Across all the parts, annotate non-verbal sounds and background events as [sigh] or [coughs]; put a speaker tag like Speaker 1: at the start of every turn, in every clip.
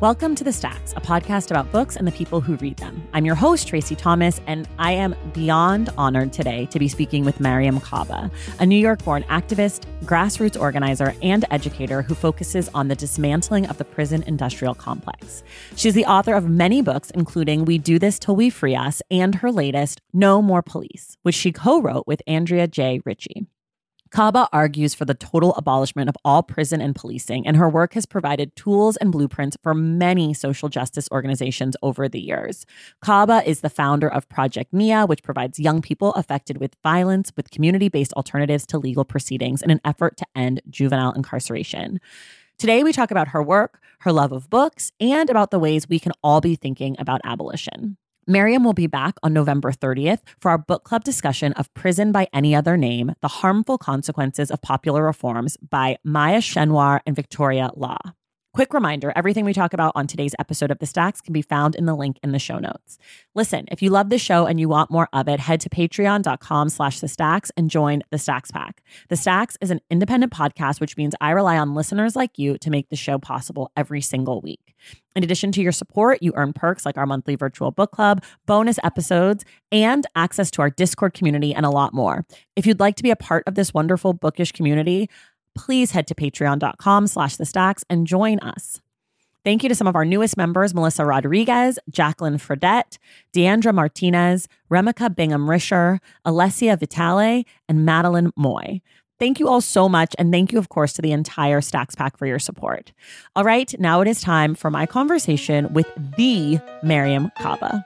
Speaker 1: Welcome to The Stacks, a podcast about books and the people who read them. I'm your host, Tracy Thomas, and I am beyond honored today to be speaking with Mariame Kaba, a New York born activist, grassroots organizer, and educator who focuses on the dismantling of the prison industrial complex. She's the author of many books, including We Do This Till We Free Us and her latest, No More Police, which she co wrote with Andrea J. Ritchie. Kaba argues for the total abolishment of all prison and policing, and her work has provided tools and blueprints for many social justice organizations over the years. Kaba is the founder of Project NIA, which provides young people affected with violence with community based alternatives to legal proceedings in an effort to end juvenile incarceration. Today, we talk about her work, her love of books, and about the ways we can all be thinking about abolition. Mariame will be back on November 30th for our book club discussion of Prison by Any Other Name The Harmful Consequences of Popular Reforms by Maya Schenwar and Victoria Law. Quick reminder everything we talk about on today's episode of The Stacks can be found in the link in the show notes. Listen, if you love the show and you want more of it, head to patreon.com slash the stacks and join the Stacks Pack. The Stacks is an independent podcast, which means I rely on listeners like you to make the show possible every single week. In addition to your support, you earn perks like our monthly virtual book club, bonus episodes, and access to our Discord community and a lot more. If you'd like to be a part of this wonderful bookish community, please head to patreon.com slash the stacks and join us. Thank you to some of our newest members Melissa Rodriguez, Jacqueline Fredette, Deandra Martinez, Remika Bingham Risher, Alessia Vitale, and Madeline Moy. Thank you all so much. And thank you, of course, to the entire Stacks Pack for your support. All right, now it is time for my conversation with the Mariame Kaba.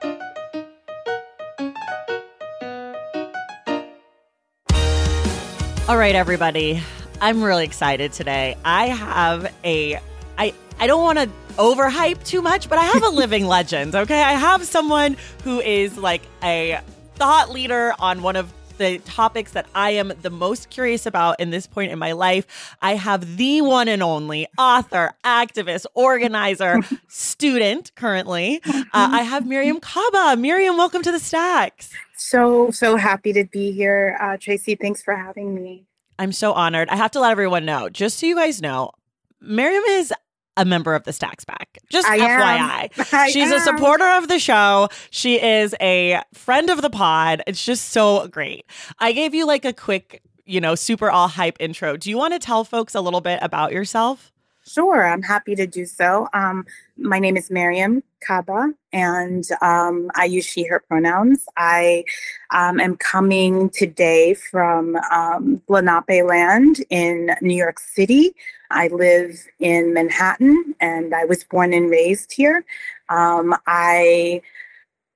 Speaker 1: All right, everybody. I'm really excited today. I have a I I don't want to overhype too much, but I have a [laughs] living legend, okay? I have someone who is like a thought leader on one of the topics that I am the most curious about in this point in my life. I have the one and only author, activist, organizer, [laughs] student currently. Uh, I have Mariame Kaba. Mariame, welcome to the Stacks.
Speaker 2: So, so happy to be here. Uh, Tracey, thanks for having me.
Speaker 1: I'm so honored. I have to let everyone know, just so you guys know, Mariame is a member of the Stacks Pack. Just
Speaker 2: I
Speaker 1: FYI. [laughs]
Speaker 2: I
Speaker 1: She's a supporter of the show. She is a friend of the pod. It's just so great. I gave you like a quick, you know, super all hype intro. Do you want to tell folks a little bit about yourself?
Speaker 2: Sure, I'm happy to do so. Um, my name is Mariame Kaba, and um, I use she, her pronouns. I um, am coming today from um, Lenape land in New York City. I live in Manhattan, and I was born and raised here. Um, I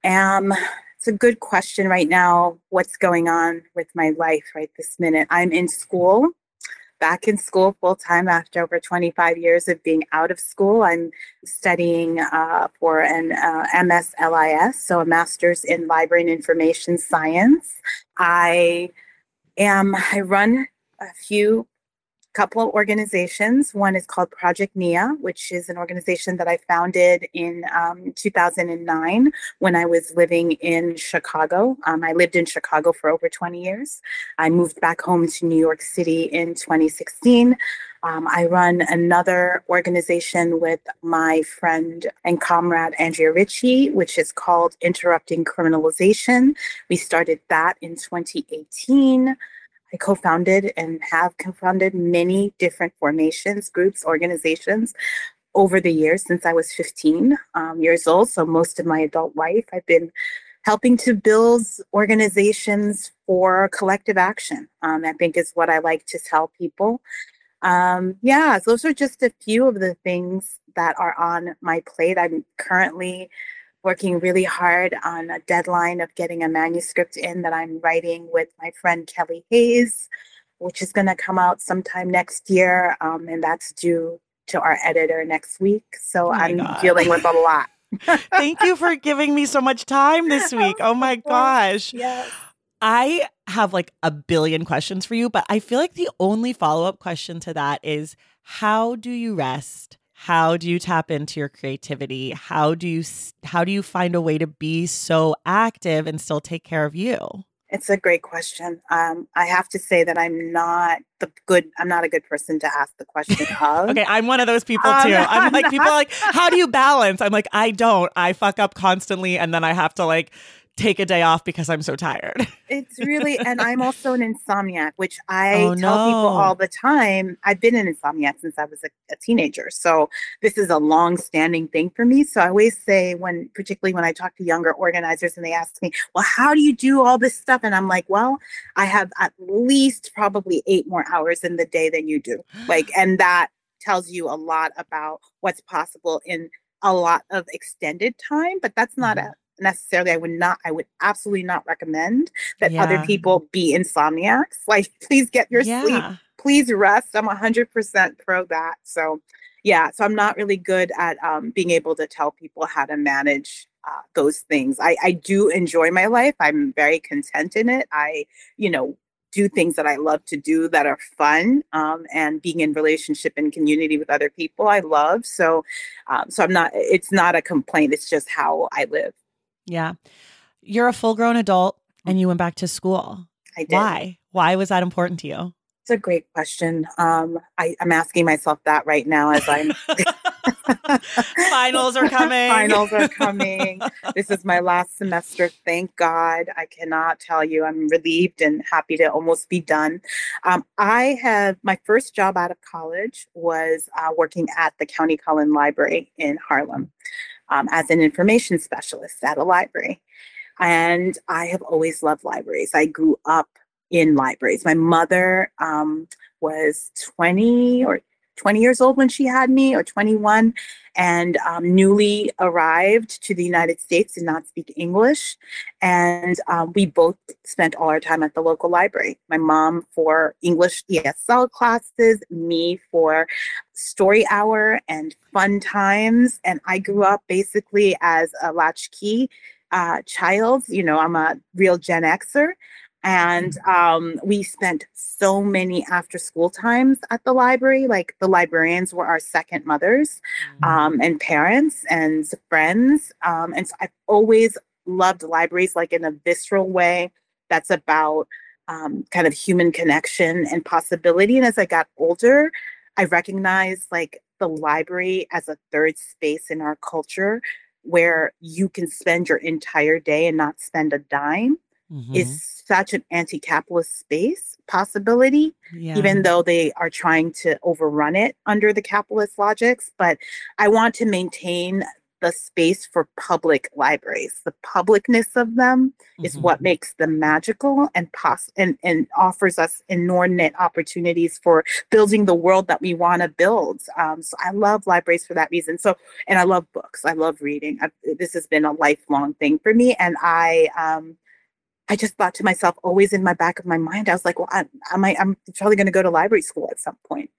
Speaker 2: am. It's a good question right now. What's going on with my life right this minute? I'm in school back in school full time after over 25 years of being out of school. I'm studying uh, for an uh, MSLIS, so a master's in library and information science. I am, I run a few couple of organizations. One is called Project NIA, which is an organization that I founded in um, 2009 when I was living in Chicago. Um, I lived in Chicago for over 20 years. I moved back home to New York City in 2016. Um, I run another organization with my friend and comrade Andrea Ritchie, which is called Interrupting Criminalization. We started that in 2018. I co founded and have co founded many different formations, groups, organizations over the years since I was 15 um, years old. So, most of my adult life, I've been helping to build organizations for collective action. Um, I think is what I like to tell people. Um, yeah, those are just a few of the things that are on my plate. I'm currently working really hard on a deadline of getting a manuscript in that I'm writing with my friend Kelly Hayes, which is going to come out sometime next year. Um, and that's due to our editor next week. So oh I'm God. dealing with a lot. [laughs]
Speaker 1: Thank you for giving me so much time this [laughs] week. Oh my gosh.
Speaker 2: Yes.
Speaker 1: I have like a billion questions for you, but I feel like the only follow up question to that is how do you rest? How do you tap into your creativity? How do you how do you find a way to be so active and still take care of you?
Speaker 2: It's a great question. Um, I have to say that I'm not the good. I'm not a good person to ask the question [laughs] of.
Speaker 1: okay, I'm one of those people um, too. [laughs] Um, I'm like people are like, how do you balance? I'm like, I don't. I fuck up constantly, and then I have to like take a day off because I'm so tired. [laughs]
Speaker 2: it's really, and I'm also an insomniac, which I oh, tell no. people all the time. I've been an insomniac since I was a, a teenager. So this is a long standing thing for me. So I always say, when, particularly when I talk to younger organizers and they ask me, well, how do you do all this stuff? And I'm like, well, I have at least probably eight more hours in the day than you do. Like, and that tells you a lot about what's possible in a lot of extended time, but that's not mm-hmm. a necessarily i would not i would absolutely not recommend that yeah. other people be insomniacs [laughs] like please get your yeah. sleep please rest i'm 100% pro that so yeah so i'm not really good at um, being able to tell people how to manage uh, those things I, I do enjoy my life i'm very content in it i you know do things that I love to do that are fun um, and being in relationship and community with other people I love. So, um, so I'm not, it's not a complaint. It's just how I live.
Speaker 1: Yeah. You're a full grown adult and you went back to school.
Speaker 2: I did.
Speaker 1: Why? Why was that important to you?
Speaker 2: It's a great question. Um, I, I'm asking myself that right now as I'm. [laughs]
Speaker 1: Finals are coming.
Speaker 2: Finals are coming. [laughs] this is my last semester. Thank God. I cannot tell you. I'm relieved and happy to almost be done. Um, I have my first job out of college was uh, working at the Countee Cullen Library in Harlem um, as an information specialist at a library. And I have always loved libraries. I grew up in libraries. My mother um, was 20 or 20 years old when she had me, or 21, and um, newly arrived to the United States, did not speak English. And um, we both spent all our time at the local library. My mom for English ESL classes, me for story hour and fun times. And I grew up basically as a latchkey uh, child. You know, I'm a real Gen Xer. And um, we spent so many after school times at the library. Like the librarians were our second mothers mm-hmm. um, and parents and friends. Um, and so I've always loved libraries like in a visceral way that's about um, kind of human connection and possibility. And as I got older, I recognized like the library as a third space in our culture where you can spend your entire day and not spend a dime mm-hmm. is such an anti-capitalist space possibility yeah. even though they are trying to overrun it under the capitalist logics but i want to maintain the space for public libraries. The publicness of them mm-hmm. is what makes them magical and pos- and, and offers us inordinate opportunities for building the world that we want to build. Um, so i love libraries for that reason. So and i love books. I love reading. I've, this has been a lifelong thing for me and i um, I just thought to myself, always in my back of my mind, I was like, well, I, I, I'm probably going to go to library school at some point.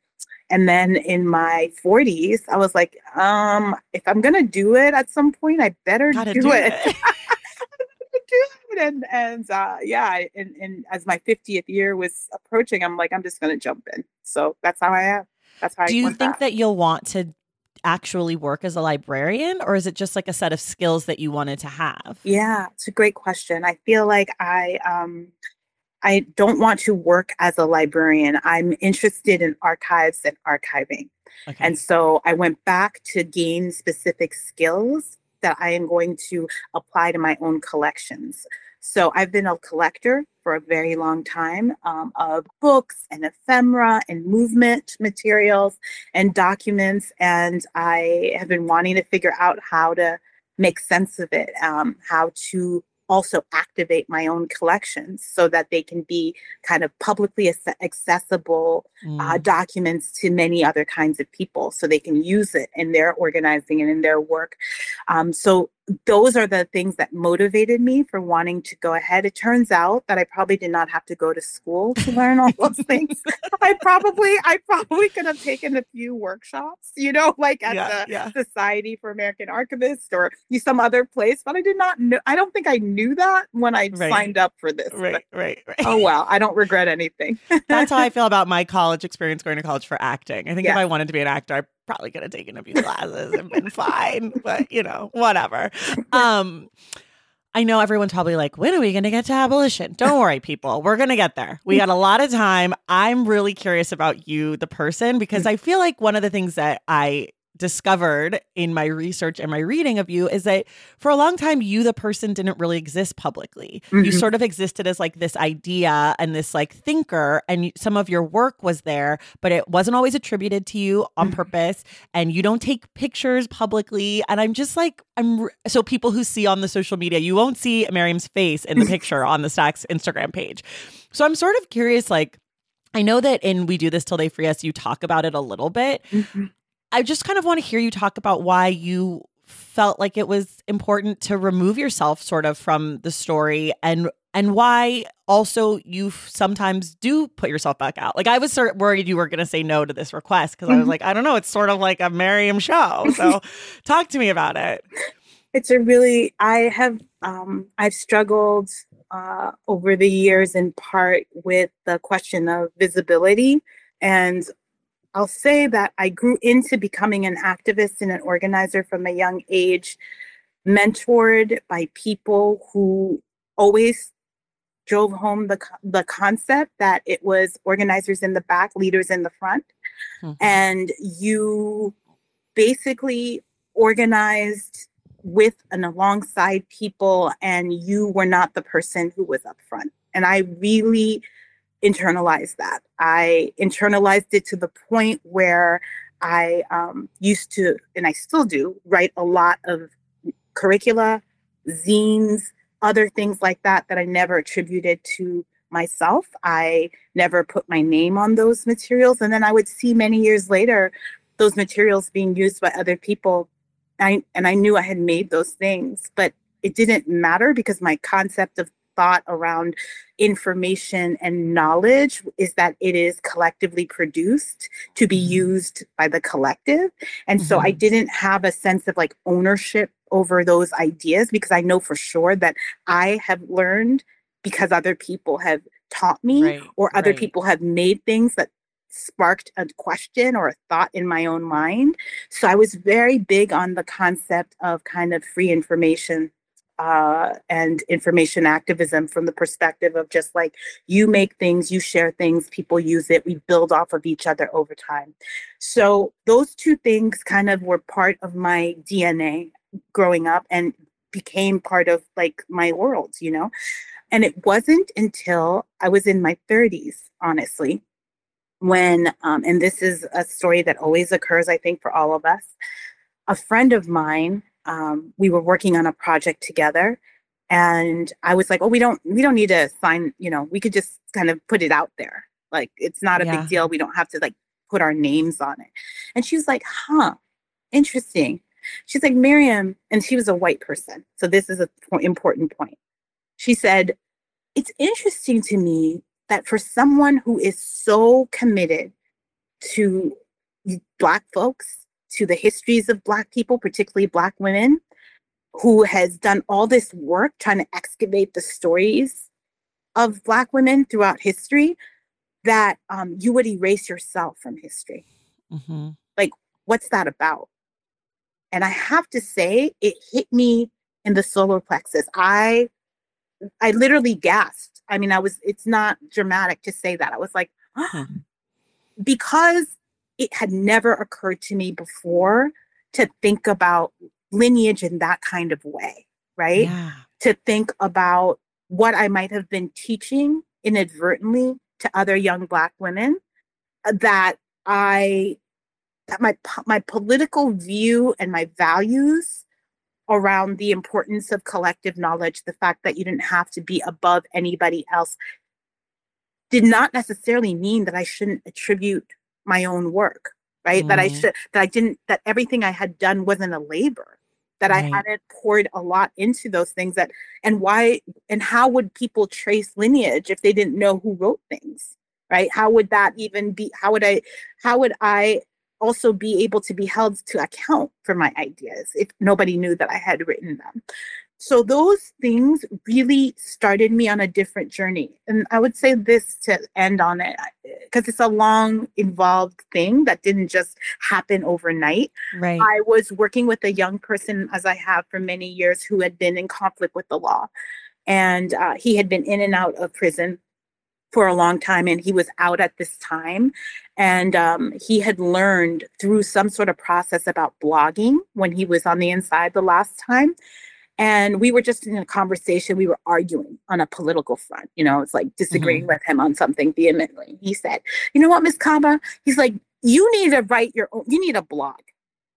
Speaker 2: And then in my 40s, I was like, um, if I'm going to do it at some point, I better do, do, it. [laughs] it. and and uh, yeah, and, and as my 50th year was approaching, I'm like, I'm just going to jump in. So that's how I am. That's how.
Speaker 1: Do
Speaker 2: I
Speaker 1: you think that. that you'll want to actually work as a librarian or is it just like a set of skills that you wanted to have?
Speaker 2: Yeah, it's a great question. I feel like I um I don't want to work as a librarian. I'm interested in archives and archiving. Okay. And so I went back to gain specific skills that I am going to apply to my own collections. So I've been a collector for a very long time um, of books and ephemera and movement materials and documents. And I have been wanting to figure out how to make sense of it, um, how to also activate my own collections so that they can be kind of publicly accessible uh, mm. uh, documents to many other kinds of people so they can use it in their organizing and in their work. Um, so those are the things that motivated me for wanting to go ahead. It turns out that I probably did not have to go to school to learn all those [laughs] things. I probably, I probably could have taken a few workshops, you know, like at yeah, the yeah. Society for American Archivists or some other place, but I did not know. I don't think I knew that when I right. signed up for this.
Speaker 1: Right, but, right, right.
Speaker 2: Oh well, I don't regret anything.
Speaker 1: That's how I [laughs] feel about my college experience going to college for acting. I think yeah. if I wanted to be an actor, I probably could have taken a few classes and been fine, but you know, whatever. Um, I know everyone's probably like, when are we going to get to abolition? Don't worry, people. We're going to get there. We got a lot of time. I'm really curious about you, the person, because I feel like one of the things that I discovered in my research and my reading of you is that for a long time you the person didn't really exist publicly mm-hmm. you sort of existed as like this idea and this like thinker and some of your work was there but it wasn't always attributed to you on mm-hmm. purpose and you don't take pictures publicly and i'm just like i'm so people who see on the social media you won't see Mariame's face in the [laughs] picture on the stacks instagram page so i'm sort of curious like I know that in We Do This Till They Free Us, you talk about it a little bit. Mm-hmm. I just kind of want to hear you talk about why you felt like it was important to remove yourself sort of from the story and and why also you sometimes do put yourself back out. Like I was sort of worried you were going to say no to this request because mm-hmm. I was mm-hmm. like, I don't know, it's sort of like a Mariame show. So [laughs] talk to me about it.
Speaker 2: It's a really I have um I've struggled uh over the years in part with the question of visibility and I'll say that I grew into becoming an activist and an organizer from a young age, mentored by people who always drove home the, the concept that it was organizers in the back, leaders in the front. Mm-hmm. And you basically organized with and alongside people, and you were not the person who was up front. And I really internalized that. I internalized it to the point where I um, used to, and I still do, write a lot of curricula, zines, other things like that that I never attributed to myself. I never put my name on those materials. And then I would see many years later those materials being used by other people. I, and I knew I had made those things, but it didn't matter because my concept of thought around information and knowledge is that it is collectively produced to be mm-hmm. used by the collective. And mm-hmm. so I mm-hmm. didn't have a sense of like ownership over those ideas because I know for sure that I have learned because other people have taught me right, or other right. people have made things that sparked a question or a thought in my own mind. So I was very big on the concept of kind of free information uh, and information activism from the perspective of just like you make things, you share things, people use it, we build off of each other over time. So those two things kind of were part of my DNA growing up and became part of like my world, you know? And it wasn't until I was in my 30s, honestly, when, um, and this is a story that always occurs, I think, for all of us. A friend of mine um, we were working on a project together. And i was like oh we don't we don't need to sign you know we could just kind of put it out there. Like it's not a yeah. big deal. We don't have to like put our names on it. And she was like huh interesting. She's like Mariame and she was a white person. So this is a important point. She said it's interesting to me that for someone who is so committed to black folks to the histories of Black people, particularly Black women, who has done all this work trying to excavate the stories of Black women throughout history, that um, you would erase yourself from history. Mm-hmm. Like, what's that about? And I have to say, it hit me in the solar plexus. I, I literally gasped. I mean, I was, it's not dramatic to say that. I was like, oh, [gasps] because it had never occurred to me before to think about lineage in that kind of way, right?
Speaker 1: Yeah.
Speaker 2: To think about what I might have been teaching inadvertently to other young Black women uh, that I, that my, my political view and my values around the importance of collective knowledge, the fact that you didn't have to be above anybody else, did not necessarily mean that I shouldn't attribute my own work, right? Mm. That I mm-hmm. should, that I didn't, that everything I had done wasn't a labor, that right. I hadn't poured a lot into those things that, and why, and how would people trace lineage if they didn't know who wrote things? Right? How would that even be? How would I, how would I also be able to be held to account for my ideas if nobody knew that I had written them. So those things really started me on a different journey. And I would say this to end on it because it's a long, involved thing that didn't just happen overnight.
Speaker 1: Right.
Speaker 2: I was working with a young person, as I have for many years, who had been in conflict with the law. And uh, he had been in and out of prison for a long time and he was out at this time and um, he had learned through some sort of process about blogging when he was on the inside the last time and we were just in a conversation we were arguing on a political front you know it's like disagreeing mm-hmm. with him on something vehemently he said you know what miss kaba he's like you need to write your own you need a blog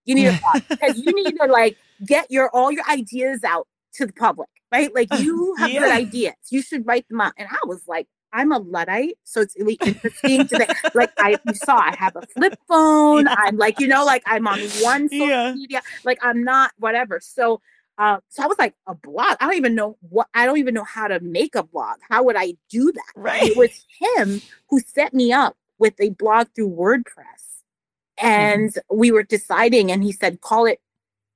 Speaker 2: you need a blog [laughs] because you need to like get your all your ideas out to the public right like [laughs] you have yeah. good ideas you should write them out and i was like I'm a Luddite, so it's really interesting to [laughs] like I you saw I have a flip phone. Yeah. I'm like, you know, like I'm on one social yeah. media, like I'm not whatever. So uh, so I was like, a blog. I don't even know what I don't even know how to make a blog. How would I do that?
Speaker 1: Right.
Speaker 2: it was him who set me up with a blog through WordPress. And mm-hmm. we were deciding, and he said, call it,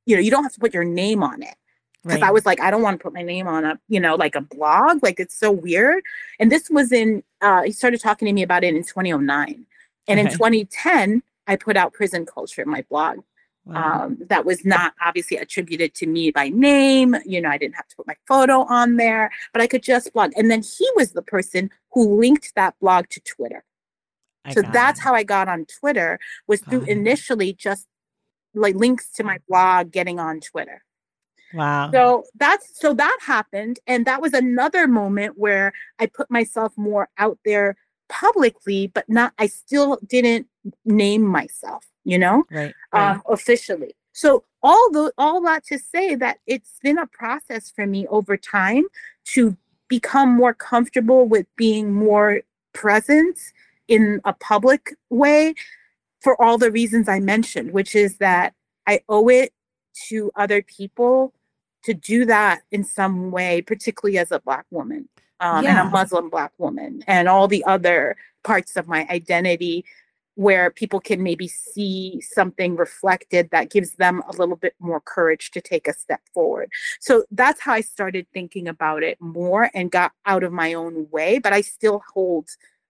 Speaker 2: you know, you don't have to put your name on it because right. I was like, I don't want to put my name on a, you know, like a blog. Like it's so weird. And this was in, uh, he started talking to me about it in 2009. And okay. in 2010, I put out prison culture, my blog. Wow. Um, that was not obviously attributed to me by name. You know, I didn't have to put my photo on there, but I could just blog. And then he was the person who linked that blog to Twitter. I so that's it. how I got on Twitter was through initially just like links to my blog getting on Twitter.
Speaker 1: Wow.
Speaker 2: So that's so that happened. And that was another moment where I put myself more out there publicly, but not, I still didn't name myself, you know,
Speaker 1: right, right.
Speaker 2: Um, officially. So all the all that to say that it's been a process for me over time to become more comfortable with being more present in a public way for all the reasons I mentioned, which is that I owe it to other people to do that in some way, particularly as a Black woman um, yeah. and a Muslim Black woman, and all the other parts of my identity where people can maybe see something reflected that gives them a little bit more courage to take a step forward. So that's how I started thinking about it more and got out of my own way, but I still hold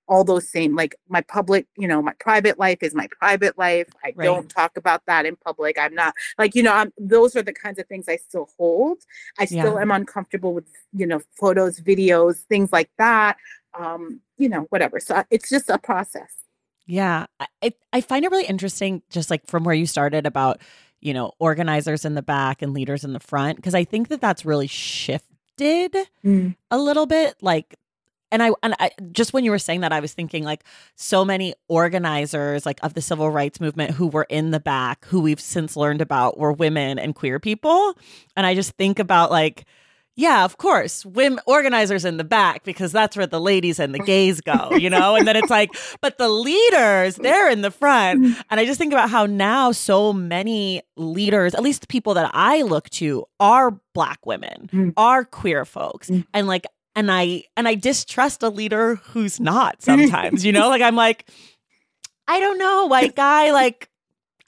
Speaker 2: all those same like my public you know my private life is my private life i right. don't talk about that in public i'm not like you know I'm, those are the kinds of things i still hold i still yeah. am uncomfortable with you know photos videos things like that um you know whatever so it's just a process
Speaker 1: yeah i i find it really interesting just like from where you started about you know organizers in the back and leaders in the front because i think that that's really shifted mm. a little bit like and I and I just when you were saying that I was thinking like so many organizers like of the civil rights movement who were in the back who we've since learned about were women and queer people and I just think about like yeah, of course, women organizers in the back because that's where the ladies and the gays go, you know? and then it's like, [laughs] but the leaders, they're in the front. And I just think about how now so many leaders, at least the people that I look to, are black women, mm. are queer folks. Mm. And like and I and I distrust a leader who's not sometimes, you know? [laughs] Like I'm like I don't know, white guy, like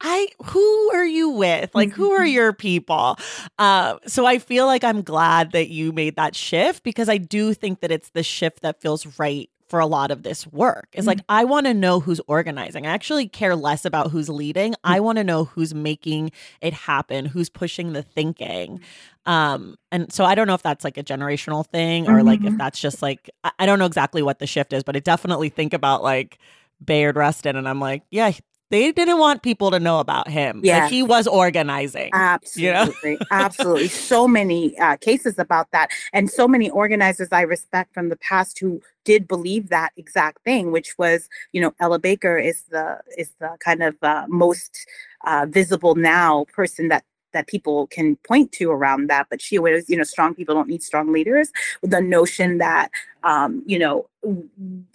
Speaker 1: I who are you with? Like who are mm-hmm. your people? Uh, so I feel like I'm glad that you made that shift because I do think that it's the shift that feels right for a lot of this work. Is like I want to know who's organizing. I actually care less about who's leading. I want to know who's making it happen, who's pushing the thinking. Um and so I don't know if that's like a generational thing or like if that's just like I don't know exactly what the shift is, but I definitely think about like Bayard Rustin and I'm like, yeah, they didn't want people to know about him.
Speaker 2: Yeah.
Speaker 1: Like he was organizing.
Speaker 2: Absolutely, [laughs] absolutely. So many uh, cases about that, and so many organizers I respect from the past who did believe that exact thing, which was, you know, Ella Baker is the is the kind of uh, most uh, visible now person that that people can point to around that. But she was, you know, strong people don't need strong leaders. The notion that, um, you know,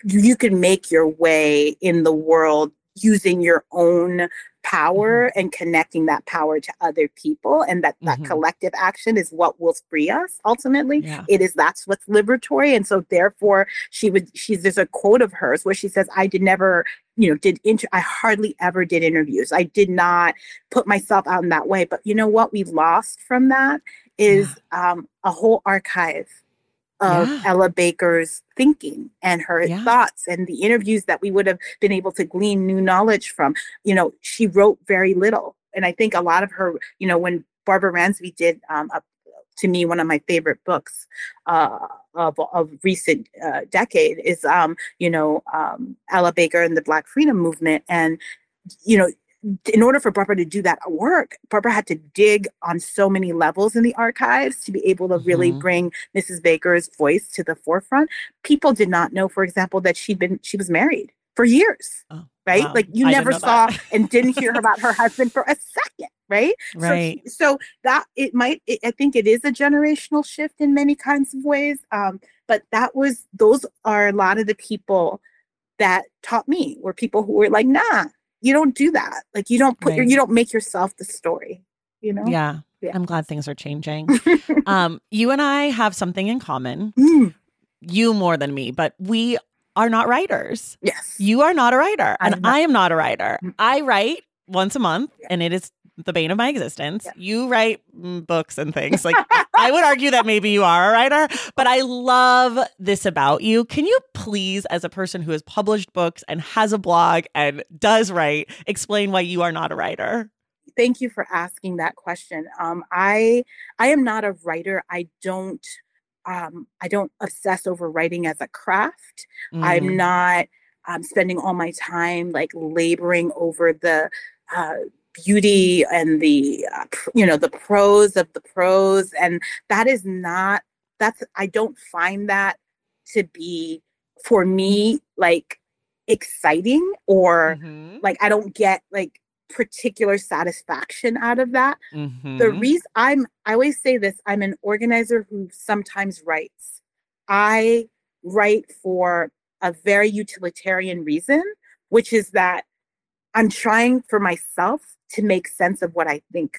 Speaker 2: you can make your way in the world using your own power and connecting that power to other people and that that
Speaker 1: Mhm.
Speaker 2: collective action is what will free us ultimately.
Speaker 1: Yeah.
Speaker 2: it is that's what's liberatory and so therefore she would she's there's a quote of hers where she says i did never you know did inter- i hardly ever did interviews. I did not put myself out in that way. But you know what we lost from that is um, a whole archive of
Speaker 1: Yeah.
Speaker 2: Ella Baker's thinking and her
Speaker 1: Yeah.
Speaker 2: thoughts and the interviews that we would have been able to glean new knowledge from. You know, she wrote very little. And I think a lot of her, you know, when Barbara Ransby did um, a, to me one of my favorite books uh, of, of recent uh, decade is, um, you know, um, Ella Baker and the Black Freedom Movement. And, you know, in order for Barbara to do that work, Barbara had to dig on so many levels in the archives to be able to really
Speaker 1: Mhm.
Speaker 2: bring Mrs. Baker's voice to the forefront. People did not know, for example, that she'd been she was married for years,
Speaker 1: Oh,
Speaker 2: right?
Speaker 1: wow.
Speaker 2: Like you
Speaker 1: I
Speaker 2: never saw and didn't hear about her husband for a second, right? So-
Speaker 1: Right.
Speaker 2: So, that it might, it, I think it is a generational shift in many kinds of ways. Um, but that was those are a lot of the people that taught me were people who were like, nah, you don't do that. Like you don't put your, you don't make yourself the story. You know?
Speaker 1: Yeah.
Speaker 2: Yeah.
Speaker 1: I'm glad things are changing. [laughs] um, you and I have something in common.
Speaker 2: Mm,
Speaker 1: You more than me, but we are not writers.
Speaker 2: yes.
Speaker 1: You are not a writer,
Speaker 2: I'm
Speaker 1: and
Speaker 2: not.
Speaker 1: I am not a writer.
Speaker 2: Mm.
Speaker 1: I write once a month,
Speaker 2: Yeah.
Speaker 1: and it is the bane of my existence.
Speaker 2: Yeah.
Speaker 1: You write mm, books and things. Like I would argue that maybe you are a writer, but I love this about you. Can you please, as a person who has published books and has a blog and does write, explain why you are not a writer?
Speaker 2: Thank you for asking that question. Um, I I am not a writer. I don't um, I don't obsess over writing as a craft. I'm
Speaker 1: Mm,
Speaker 2: not um, spending all my time like laboring over the uh, beauty and the uh, you know the prose of the prose, and that is not that's I don't find that to be for me like exciting or
Speaker 1: mhm,
Speaker 2: like I don't get like particular satisfaction out of that. The
Speaker 1: mhm.
Speaker 2: reason i'm i always say this i'm an organizer who sometimes writes. I write for a very utilitarian reason which is that i'm trying for myself to make sense of what i think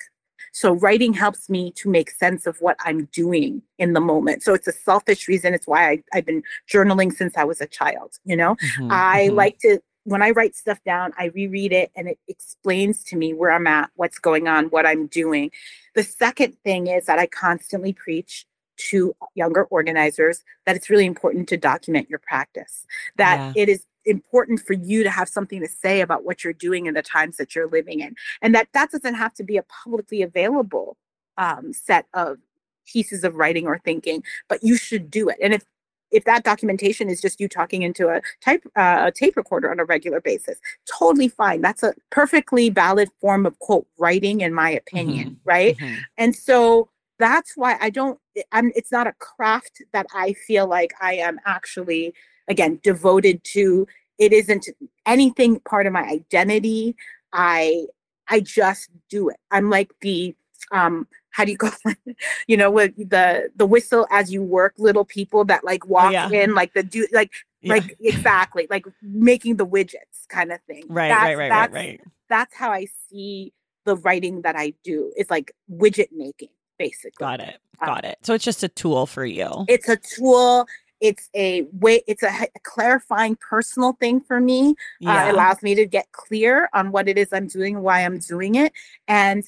Speaker 2: so writing helps me to make sense of what i'm doing in the moment so it's a selfish reason it's why I, i've been journaling since i was a child you know
Speaker 1: Mhm,
Speaker 2: I
Speaker 1: mhm.
Speaker 2: like to when I write stuff down, I reread it and it explains to me where I'm at, what's going on, what I'm doing. The second thing is that I constantly preach to younger organizers that it's really important to document your practice, that
Speaker 1: Yeah.
Speaker 2: it is important for you to have something to say about what you're doing in the times that you're living in, and that that doesn't have to be a publicly available um, set of pieces of writing or thinking, but you should do it. And if if that documentation is just you talking into a type uh, a tape recorder on a regular basis, totally fine. That's a perfectly valid form of quote writing, in my opinion, right?
Speaker 1: Mhm.
Speaker 2: And so that's why I don't. I'm. It's not a craft that I feel like I am actually again devoted to. It isn't anything part of my identity. I I just do it. I'm like the um how do you [laughs] call it? You know, with the the whistle as you work, little people that like walk
Speaker 1: yeah.
Speaker 2: in, like the do like
Speaker 1: Yeah.
Speaker 2: like exactly like making the widgets kind of thing.
Speaker 1: right,
Speaker 2: That's-
Speaker 1: right, right, right,
Speaker 2: that's-
Speaker 1: right.
Speaker 2: That's how I see the writing that I do. It's like widget making, basically.
Speaker 1: Got it.
Speaker 2: Um,
Speaker 1: Got it. So it's just a tool for you.
Speaker 2: It's a tool. It's a way. It's a clarifying personal thing for me. Uh, it allows me to get clear on what it is I'm doing, why I'm doing it, and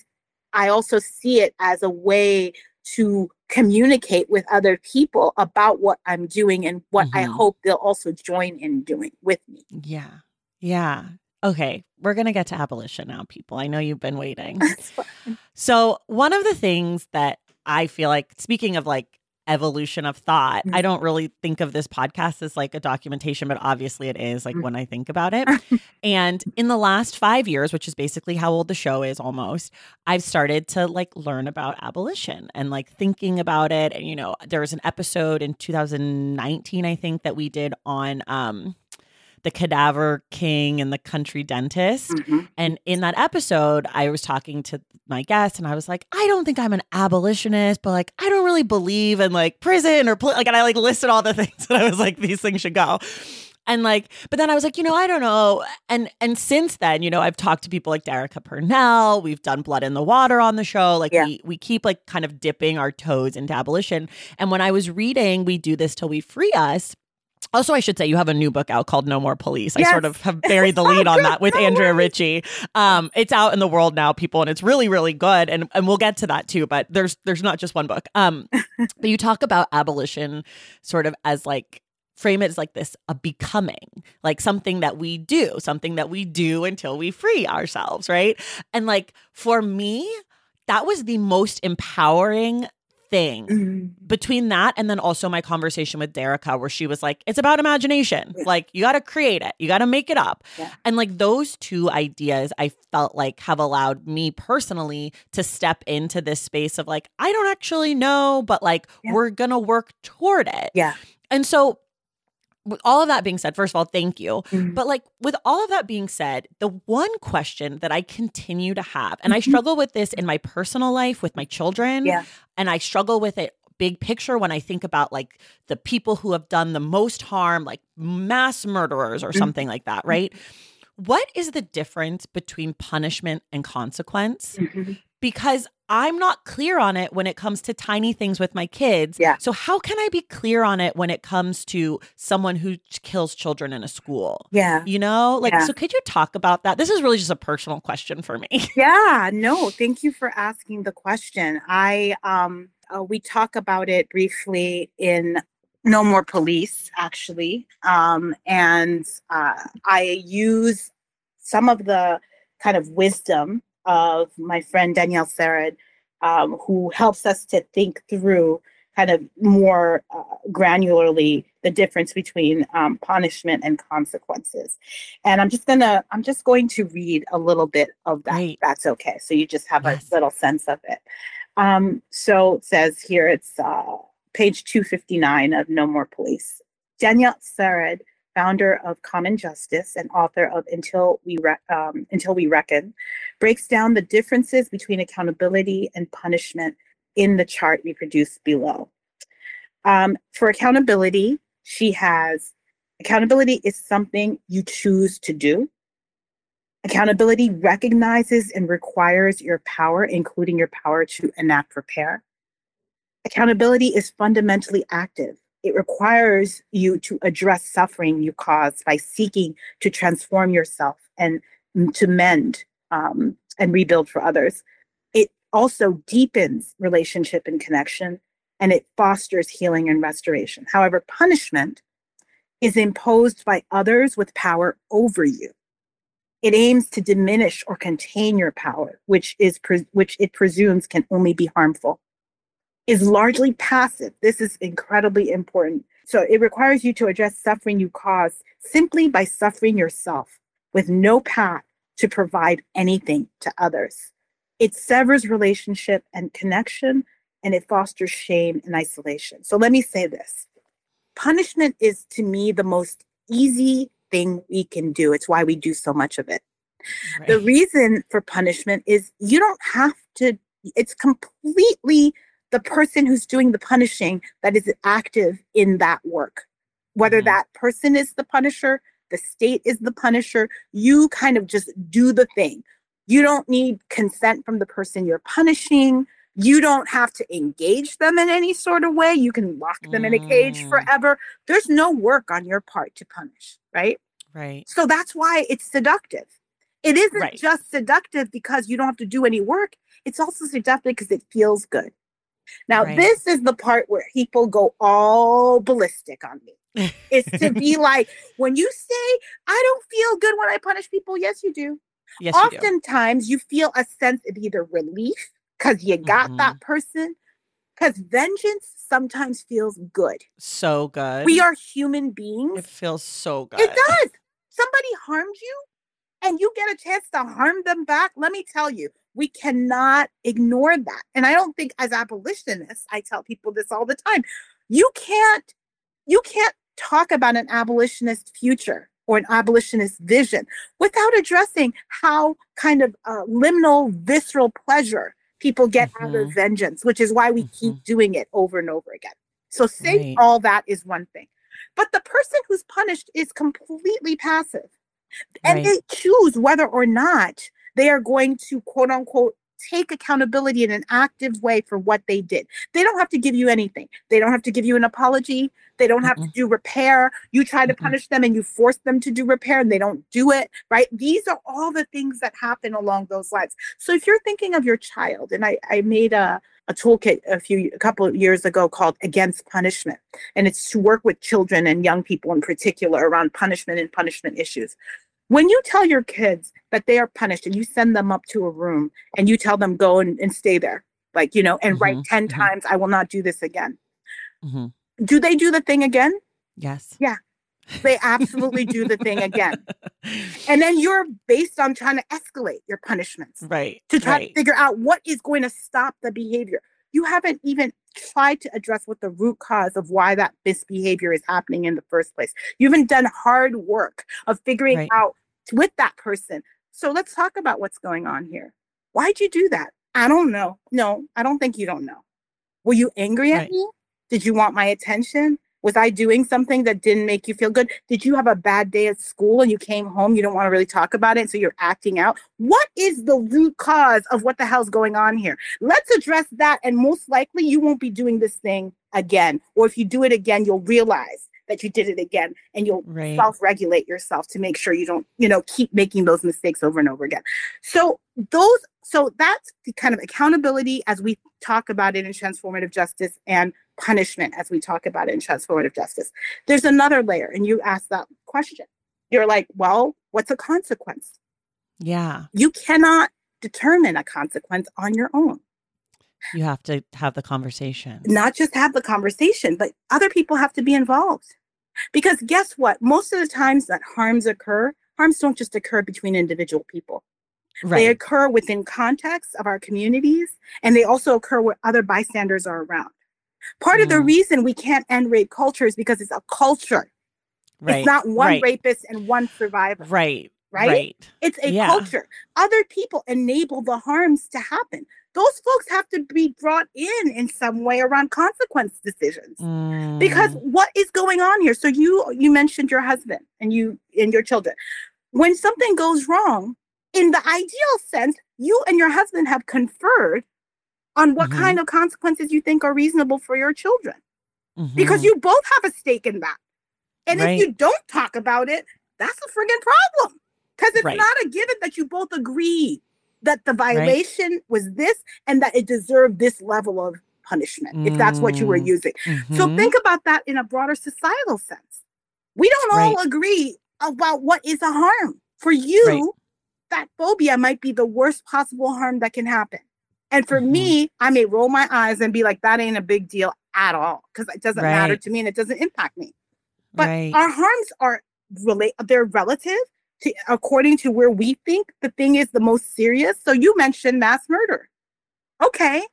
Speaker 2: I also see it as a way to communicate with other people about what I'm doing and what mm-hmm. I hope they'll also join in doing with me.
Speaker 1: Yeah. Yeah. Okay, we're going to get to abolition now, people. I know you've been waiting. [laughs] so, one of the things that I feel like, speaking of like evolution of thought. Mm-hmm. I don't really think of this podcast as like a documentation, but obviously it is like mm-hmm. when I think about it. [laughs] and in the last five years, which is basically how old the show is almost, I've started to like learn about abolition and like thinking about it. And, you know, there was an episode in 2019, I think, that we did on, um, the cadaver king and the country dentist. Mm-hmm. And in that episode, I was talking to my guest and I was like, I don't think I'm an abolitionist, but like, I don't really believe in like prison or pl-. like, and I like listed all the [laughs] things that I was like, these things should go and like but then i was like you know i don't know and and since then you know i've talked to people like Derecka Purnell we've done blood in the water on the show like yeah. we we keep like kind of dipping our toes into abolition and when i was reading we do this till we free us also, I should say you have a new book out called No More Police. Yes. I sort of have [laughs] buried the lead on that with Andrea Ritchie. Um, it's out in the world now, people, and it's really, really good. And and we'll get to that too. But there's there's not just one book. Um, [laughs] but you talk about abolition sort of as like frame it as like this a becoming like something that we do something that we do until we free ourselves right and like for me that was the most empowering thing mm-hmm. between that and then also my conversation with Derecka, where she was like, it's about imagination. Yeah. Like, you got to create it, you got to make it up. Yeah. And like those two ideas, I felt like have allowed me personally to step into this space of like, I don't actually know, but like, yeah. we're going to work toward it.
Speaker 2: Yeah.
Speaker 1: And so with all of that being said, first of all, thank you. Mm-hmm. But like with all of that being said, the one question that I continue to have, and I mm-hmm. struggle with this in my personal life with my children,
Speaker 2: yeah.
Speaker 1: and I struggle with it big picture when I think about like the people who have done the most harm, like mass murderers or mm-hmm. something like that, right? What is the difference between punishment and consequence? Mm-hmm. Because I'm not clear on it when it comes to tiny things with my kids.
Speaker 2: Yeah.
Speaker 1: So how can I be clear on it when it comes to someone who kills children in a school?
Speaker 2: Yeah.
Speaker 1: You know, like, yeah. so could you talk about that? This is really just a personal question for me. [laughs]
Speaker 2: Yeah. No, thank you for asking the question. I, um, uh, we talk about it briefly in No More Police, actually. Um, and uh, I use some of the kind of wisdom of my friend Danielle Sered, um, who helps us to think through kind of more uh, granularly the difference between um, punishment and consequences. And I'm just gonna, I'm just going to read a little bit of that. Right. That's okay. So you just have yes. a little sense of it. Um, so it says here, it's uh, page 259 of No More Police. Danielle Sered founder of Common Justice and author of Until We Re- um, Until We Reckon, breaks down the differences between accountability and punishment in the chart we produce below. Um, for accountability, she has accountability is something you choose to do. Accountability recognizes and requires your power, including your power to enact repair. Accountability is fundamentally active. It requires you to address suffering you cause by seeking to transform yourself and to mend um, and rebuild for others. It also deepens relationship and connection, and it fosters healing and restoration. However, punishment is imposed by others with power over you. It aims to diminish or contain your power, which is pre- which it presumes can only be harmful is largely passive. This is incredibly important. So it requires you to address suffering you cause simply by suffering yourself with no path to provide anything to others. It severs relationship and connection and it fosters shame and isolation. So let me say this punishment is to me the most easy thing we can do. It's why we do so much of it. Right. The reason for punishment is you don't have to, it's completely the person who's doing the punishing that is active in that work. Whether mm-hmm. that person is the punisher, the state is the punisher, you kind of just do the thing. You don't need consent from the person you're punishing. You don't have to engage them in any sort of way. You can lock them mm. in a cage mm. forever. There's no work on your part to punish, right?
Speaker 1: Right.
Speaker 2: So that's why it's seductive. It isn't right. just seductive because you don't have to do any work. It's also seductive because it feels good Now,
Speaker 1: Right.
Speaker 2: this is the part where people go all ballistic on me. Is to be [laughs] like, when you say, I don't feel good when I punish people, yes, you do.
Speaker 1: yes, you do.
Speaker 2: Oftentimes, you feel a sense of either relief because you got
Speaker 1: Mm-hmm.
Speaker 2: that person, because vengeance sometimes feels good.
Speaker 1: So good.
Speaker 2: We are human beings.
Speaker 1: It feels so good.
Speaker 2: It does. Somebody harmed you and you get a chance to harm them back. Let me tell you, we cannot ignore that. And I don't think as abolitionists, I tell people this all the time. You can't you can't talk about an abolitionist future or an abolitionist vision without addressing how kind of uh, liminal visceral pleasure people get out of
Speaker 1: Mhm.
Speaker 2: vengeance, which is why we keep doing it over and over again. So saying
Speaker 1: Right.
Speaker 2: all that is one thing. But the person who's punished is completely passive. And
Speaker 1: Right.
Speaker 2: they choose whether or not they are going to quote unquote take accountability in an active way for what they did. They don't have to give you anything. They don't have to give you an apology. They don't have to do repair. You try to
Speaker 1: Mm-mm.
Speaker 2: punish them and you force them to do repair and they don't do it, right? These are all the things that happen along those lines. So if you're thinking of your child, and I, I made a, a toolkit a few a couple of years ago called Against Punishment, and it's to work with children and young people in particular around punishment and punishment issues. When you tell your kids that they are punished and you send them up to a room and you tell them go and, and stay there, like, you know, and write
Speaker 1: Mhm,
Speaker 2: 10
Speaker 1: mhm.
Speaker 2: times, I will not do this again.
Speaker 1: Mhm.
Speaker 2: Do they do the thing again?
Speaker 1: Yes. Yeah.
Speaker 2: They absolutely do the thing again. And then you're based on trying to escalate your punishments
Speaker 1: right.
Speaker 2: to try
Speaker 1: right.
Speaker 2: to figure out what is going to stop the behavior. You haven't even tried to address what the root cause of why that misbehavior is happening in the first place. You haven't done hard work of figuring
Speaker 1: Right.
Speaker 2: out with that person. So let's talk about what's going on here. Why'd you do that? I don't know. No, I don't think you don't know. Were you angry at
Speaker 1: Right.
Speaker 2: me? Did you want my attention? Was I doing something that didn't make you feel good? Did you have a bad day at school and you came home? You don't want to really talk about it, so you're acting out. What is the root cause of what the hell's going on here? Let's address that, and most likely you won't be doing this thing again. Or if you do it again, you'll realize that you did it again, and you'll
Speaker 1: Right.
Speaker 2: self-regulate yourself to make sure you don't, you know, keep making those mistakes over and over again. So those, so that's the kind of accountability as we talk about it in transformative justice and punishment as we talk about it in transformative justice. There's another layer, and you ask that question. You're like, well, what's a consequence?
Speaker 1: Yeah.
Speaker 2: You cannot determine a consequence on your own.
Speaker 1: You have to have the conversation.
Speaker 2: Not just have the conversation, but other people have to be involved. Because guess what? Most of the times that harms occur, harms don't just occur between individual people. They occur within context of our communities, and they also occur where other bystanders are around. Part of the
Speaker 1: Mhm.
Speaker 2: reason we can't end rape culture is because it's a culture.
Speaker 1: Right.
Speaker 2: It's not one
Speaker 1: right.
Speaker 2: rapist and one survivor.
Speaker 1: Right.
Speaker 2: right?
Speaker 1: Right.
Speaker 2: It's a
Speaker 1: Yeah.
Speaker 2: culture. Other people enable the harms to happen. Those folks have to be brought in in some way around consequence decisions. Because
Speaker 1: Mm,
Speaker 2: what is going on here? So you you mentioned your husband and you and your children. When something goes wrong, in the ideal sense, you and your husband have conferred on what
Speaker 1: Mhm.
Speaker 2: kind of consequences you think are reasonable for your children because
Speaker 1: mhm.
Speaker 2: you both have a stake in that. And
Speaker 1: Right.
Speaker 2: if you don't talk about it, that's a friggin' problem. Because it's
Speaker 1: Right.
Speaker 2: not a given that you both agree that the violation was this and that it deserved this level of punishment, if that's what you were
Speaker 1: Mm.
Speaker 2: using. So
Speaker 1: Mhm.
Speaker 2: think about that in a broader societal sense. We don't all agree about what is a harm. For you,
Speaker 1: Right.
Speaker 2: that phobia might be the worst possible harm that can happen. And for
Speaker 1: Mhm.
Speaker 2: me, I may roll my eyes and be like, that ain't a big deal at all because it doesn't matter to me and it doesn't impact me. But
Speaker 1: right.
Speaker 2: our harms are relate they're relative to according to where we think the thing is the most serious. So you mentioned mass murder. Okay.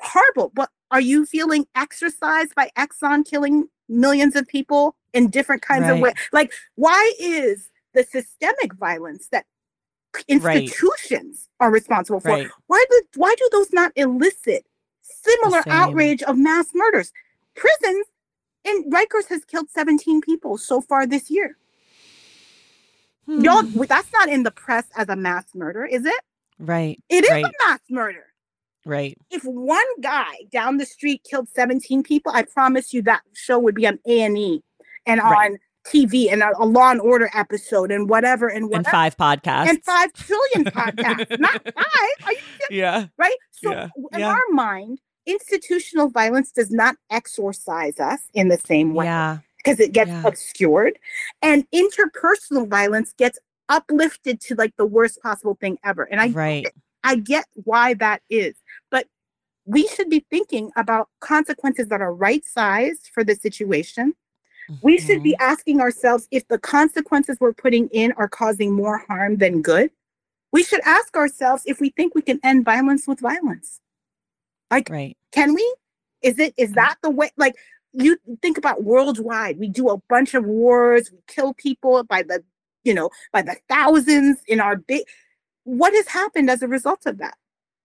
Speaker 2: Horrible. But are you feeling exercised by Exxon killing millions of people in different kinds of
Speaker 1: Right.
Speaker 2: ways? Like, why is the systemic violence that
Speaker 1: Right.
Speaker 2: institutions are responsible for?
Speaker 1: right.
Speaker 2: Why do why do those not elicit similar outrage of mass murders? Prisons in Rikers has killed 17 people so far this year. Y'all,
Speaker 1: Hmm.
Speaker 2: that's not in the press as a mass murder, is it?
Speaker 1: Right.
Speaker 2: It is
Speaker 1: Right.
Speaker 2: a mass murder.
Speaker 1: Right.
Speaker 2: If one guy down the street killed 17 people, I promise you that show would be on A&E and
Speaker 1: Right.
Speaker 2: on TV and a, a Law and Order episode and whatever and whatever.
Speaker 1: And five podcasts.
Speaker 2: and five trillion [laughs] podcasts. not five. Are you kidding?
Speaker 1: Yeah.
Speaker 2: right? So
Speaker 1: Yeah,
Speaker 2: in
Speaker 1: yeah.
Speaker 2: our mind, institutional violence does not exorcise us in the same way
Speaker 1: Yeah.
Speaker 2: Because it gets
Speaker 1: Yeah.
Speaker 2: obscured and interpersonal violence gets uplifted to like the worst possible thing ever and i
Speaker 1: Right.
Speaker 2: i get why that is but we should be thinking about consequences that are right sized for the situation. We should be mm-hmm. asking ourselves if the consequences we're putting in are causing more harm than good. We should ask ourselves if we think we can end violence with violence.
Speaker 1: Like, Right.
Speaker 2: can we? Is it is mm. that the way like you think about worldwide we do a bunch of wars we kill people by the you know by the thousands in our big what has happened as a result of that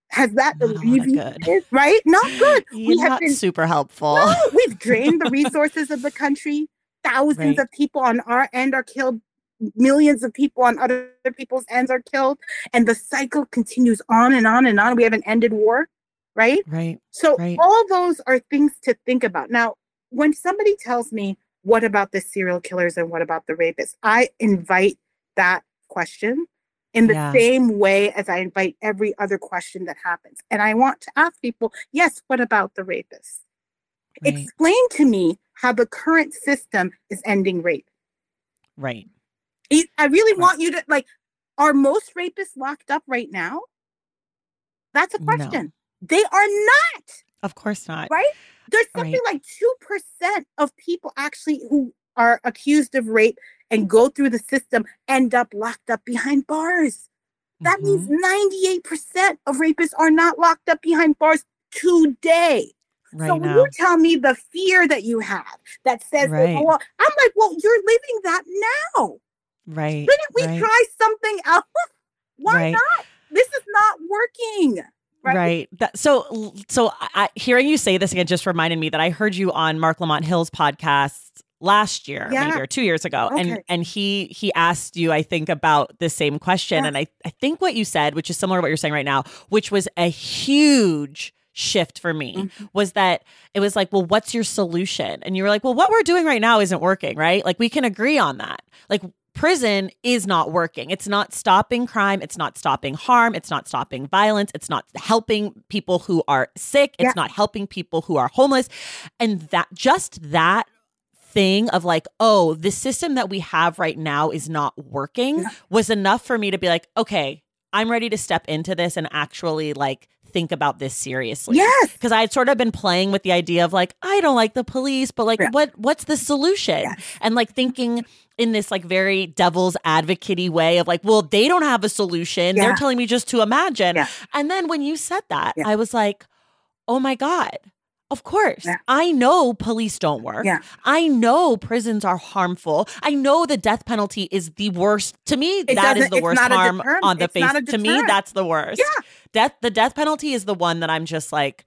Speaker 2: has that
Speaker 1: Not a lot of
Speaker 2: alleviated
Speaker 1: good.
Speaker 2: right not good [laughs] have
Speaker 1: not
Speaker 2: been-
Speaker 1: super helpful.
Speaker 2: no, we've [laughs] drained the resources of the country thousands
Speaker 1: Right.
Speaker 2: of people on our end are killed millions of people on other people's ends are killed and the cycle continues on and on and on we haven't ended war right
Speaker 1: Right.
Speaker 2: so
Speaker 1: Right.
Speaker 2: all those are things to think about. Now, when somebody tells me, what about the serial killers and what about the rapists? I invite that question in the
Speaker 1: Yeah.
Speaker 2: same way as I invite every other question that happens. And I want to ask people, yes, what about the rapists?
Speaker 1: Right.
Speaker 2: Explain to me how the current system is ending rape.
Speaker 1: Right.
Speaker 2: I really
Speaker 1: Right.
Speaker 2: want you to like, are most rapists locked up right now? That's a
Speaker 1: No.
Speaker 2: question. They are not.
Speaker 1: Of course not.
Speaker 2: right? There's
Speaker 1: Right.
Speaker 2: something like 2% of people actually who are accused of rape and go through the system end up locked up behind bars. That
Speaker 1: Mhm.
Speaker 2: means 98% of rapists are not locked up behind bars today.
Speaker 1: right
Speaker 2: so when
Speaker 1: now.
Speaker 2: you tell me the fear that you have that says,
Speaker 1: Right.
Speaker 2: well, I'm like, well, you're living that now.
Speaker 1: Right.
Speaker 2: Shouldn't we
Speaker 1: right.
Speaker 2: try something else? [laughs] Why
Speaker 1: Right.
Speaker 2: not? This is not working. Right.
Speaker 1: Right. That, so, so I, hearing you say this again just reminded me that I heard you on Marc Lamont Hill's podcast last year,
Speaker 2: Yeah.
Speaker 1: maybe or two years ago, and
Speaker 2: Okay.
Speaker 1: and he he asked you, I think, about the same question,
Speaker 2: Yeah.
Speaker 1: and I I think what you said, which is similar to what you're saying right now, which was a huge shift for me
Speaker 2: Mhm.
Speaker 1: was that it was like well what's your solution and you were like well what we're doing right now isn't working right like we can agree on that like prison is not working. It's not stopping crime. It's not stopping harm. It's not stopping violence. It's not helping people who are sick. It's
Speaker 2: Yeah.
Speaker 1: not helping people who are homeless. And that just that thing of like, oh, the system that we have right now is not working
Speaker 2: Yeah.
Speaker 1: was enough for me to be like, okay, I'm ready to step into this and actually like think about this seriously
Speaker 2: Yes.
Speaker 1: because I had sort of been playing with the idea of like I don't like the police, but like
Speaker 2: Yeah.
Speaker 1: what what's the solution? And like thinking in this like very devil's advocate way of like, well, they don't have a solution. They're telling me just to imagine.
Speaker 2: Yeah.
Speaker 1: And then when you said that,
Speaker 2: Yeah.
Speaker 1: I was like, oh my God. Of course.
Speaker 2: Yeah.
Speaker 1: I know police don't work.
Speaker 2: Yeah.
Speaker 1: I know prisons are harmful. I know the death penalty is the worst. To me,
Speaker 2: It
Speaker 1: that is the worst harm on the
Speaker 2: It's
Speaker 1: face. To me, that's the worst.
Speaker 2: Yeah.
Speaker 1: Death the death penalty is the one that I'm just like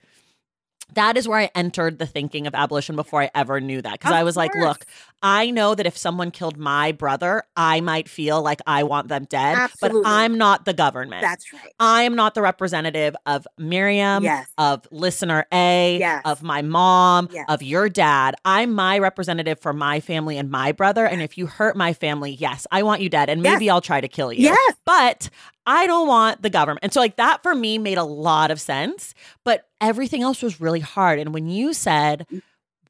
Speaker 1: that is where I entered the thinking of abolition before I ever knew that. Because I was like, look, I know that if someone killed my brother, I might feel like I want them dead.
Speaker 2: Absolutely.
Speaker 1: But I'm not the government.
Speaker 2: That's right.
Speaker 1: I am not the representative of Mariame,
Speaker 2: Yes.
Speaker 1: of listener A,
Speaker 2: Yes.
Speaker 1: of my mom,
Speaker 2: Yes.
Speaker 1: of your dad. I'm my representative for my family and my brother. And if you hurt my family, yes, I want you dead. And maybe I'll try to kill you.
Speaker 2: Yes.
Speaker 1: But I don't want the government. And so, like, that for me made a lot of sense. But everything else was really hard. And when you said,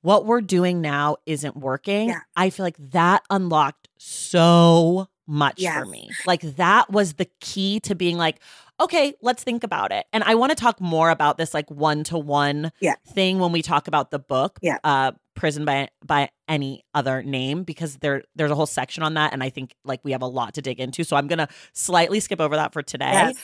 Speaker 1: what we're doing now isn't working,
Speaker 2: Yeah.
Speaker 1: I feel like that unlocked so much for me. Like, that was the key to being like, okay, let's think about it. And I want to talk more about this like one to one thing when we talk about the book,
Speaker 2: Yeah.
Speaker 1: uh, Prison by by any other name, because there there's a whole section on that, and I think like we have a lot to dig into. So I'm gonna slightly skip over that for today.
Speaker 2: Yes.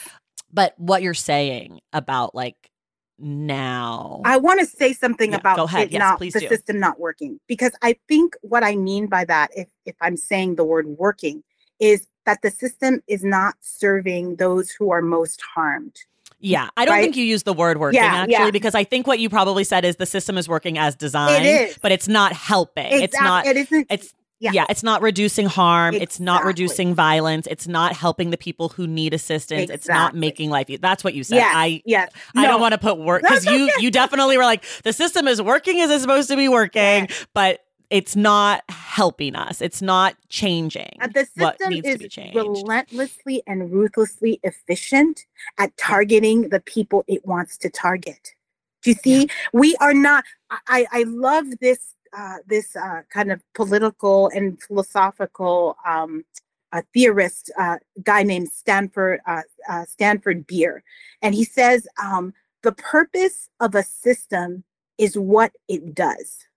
Speaker 1: But what you're saying about like now,
Speaker 2: I want to say something
Speaker 1: Yeah,
Speaker 2: about
Speaker 1: go ahead.
Speaker 2: it
Speaker 1: Yes,
Speaker 2: not
Speaker 1: please
Speaker 2: the
Speaker 1: do.
Speaker 2: system not working because I think what I mean by that, if if I'm saying the word working, is that the system is not serving those who are most harmed.
Speaker 1: Yeah, I don't
Speaker 2: right?
Speaker 1: think you use the word working
Speaker 2: Yeah,
Speaker 1: actually,
Speaker 2: yeah.
Speaker 1: because I think what you probably said is the system is working as designed, but it's not helping. It's not.
Speaker 2: It isn't.
Speaker 1: It's
Speaker 2: Yeah.
Speaker 1: yeah. it's not reducing harm. It's not reducing violence. It's not helping the people who need assistance. It's not making life. That's what you said.
Speaker 2: yes.
Speaker 1: I
Speaker 2: yes.
Speaker 1: I
Speaker 2: No.
Speaker 1: don't want to put work because [laughs] you
Speaker 2: okay.
Speaker 1: you definitely were like the system is working as it's supposed to be working, but it's not helping us. It's not changing
Speaker 2: Uh, the
Speaker 1: what
Speaker 2: system
Speaker 1: needs
Speaker 2: is
Speaker 1: to be changed.
Speaker 2: relentlessly and ruthlessly efficient at targeting the people it wants to target. Do you see? Yeah. We are not. I I love this uh, this uh, kind of political and philosophical um, a theorist, uh, guy named Stafford uh, uh, Stafford Beer, and he says um, the purpose of a system is what it does.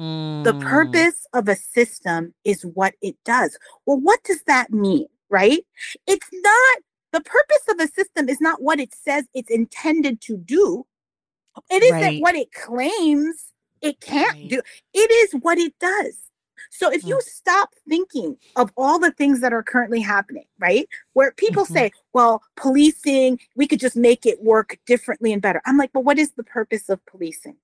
Speaker 2: Mm. The purpose of a system is what it does. Well, what does that mean, right? It's not the purpose of a system is not what it says it's intended to do. It isn't right. what it claims it can't right. do. It is what it does. So if you mm. stop thinking of all the things that are currently happening, right? Where people mm-hmm. say, well, policing, we could just make it work differently and better. I'm like, but what is the purpose of policing?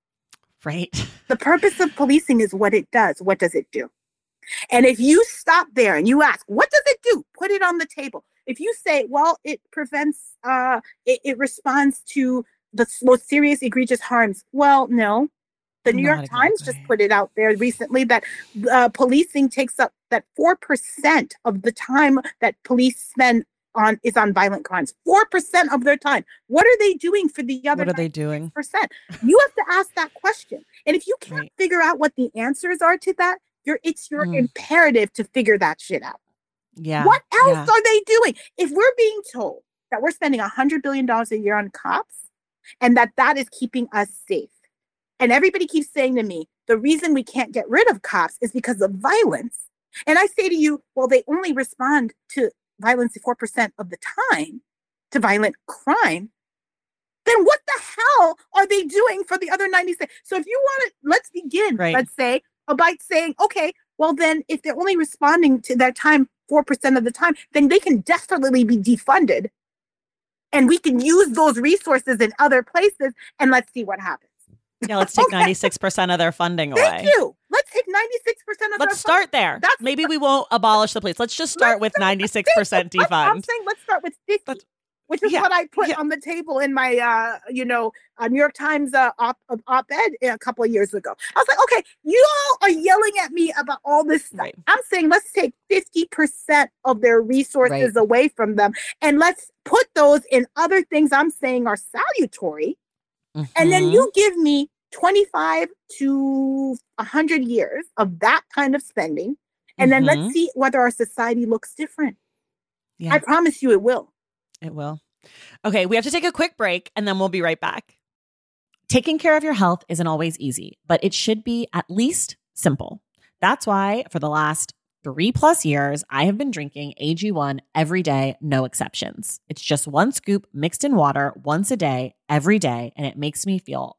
Speaker 1: Right.
Speaker 2: The purpose of policing is what it does. What does it do? And if you stop there and you ask, what does it do? Put it on the table. If you say, well, it prevents, uh, it, it responds to the most serious egregious harms. Well, no, the New Not York Times just put it out there recently that uh, policing takes up that 4% of the time that police spend on is on violent crimes. 4% of their time. What are they doing for the other
Speaker 1: What are they doing?
Speaker 2: Percent. You have to ask that question. And if you can't right. figure out what the answers are to that, you're it's your mm. imperative to figure that shit out.
Speaker 1: Yeah.
Speaker 2: What else yeah. are they doing? If we're being told that we're spending a hundred billion dollars a year on cops and that that is keeping us safe, and everybody keeps saying to me, the reason we can't get rid of cops is because of violence. And I say to you, well, they only respond to violence 4% of the time to violent crime. Then what the hell are they doing for the other 96? So if you want to, let's begin, right. let's say, by saying, okay, well, then if they're only responding to their time 4% of the time, then they can definitely be defunded. And we can use those resources in other places and let's see what happens.
Speaker 1: Yeah, let's take [laughs] six percent of their funding away.
Speaker 2: Thank you. Let's take ninety six percent of.
Speaker 1: Let's start there. That's Maybe we won't abolish the police. Let's just start let's with ninety six percent defund. I'm
Speaker 2: saying let's start with fifty. which is yeah, what I put yeah. on the table in my, uh, you know, uh, New York Times uh, op op ed a couple of years ago. I was like, okay, you all are yelling at me about all this stuff. Right. I'm saying let's take 50% of their resources right. away from them and let's put those in other things I'm saying are salutary Mm-hmm. And then you mm-hmm. give me 25 to 100 years of that kind of spending. And mm-hmm. then let's mm-hmm. see whether our society looks different. Yeah. I promise you it will.
Speaker 1: It will. Okay, we have to take a quick break and then we'll be right back. Taking care of your health isn't always easy, but it should be at least simple. That's why for the last three plus years, I have been drinking AG1 every day, no exceptions. It's just one scoop mixed in water once a day, every day, and it makes me feel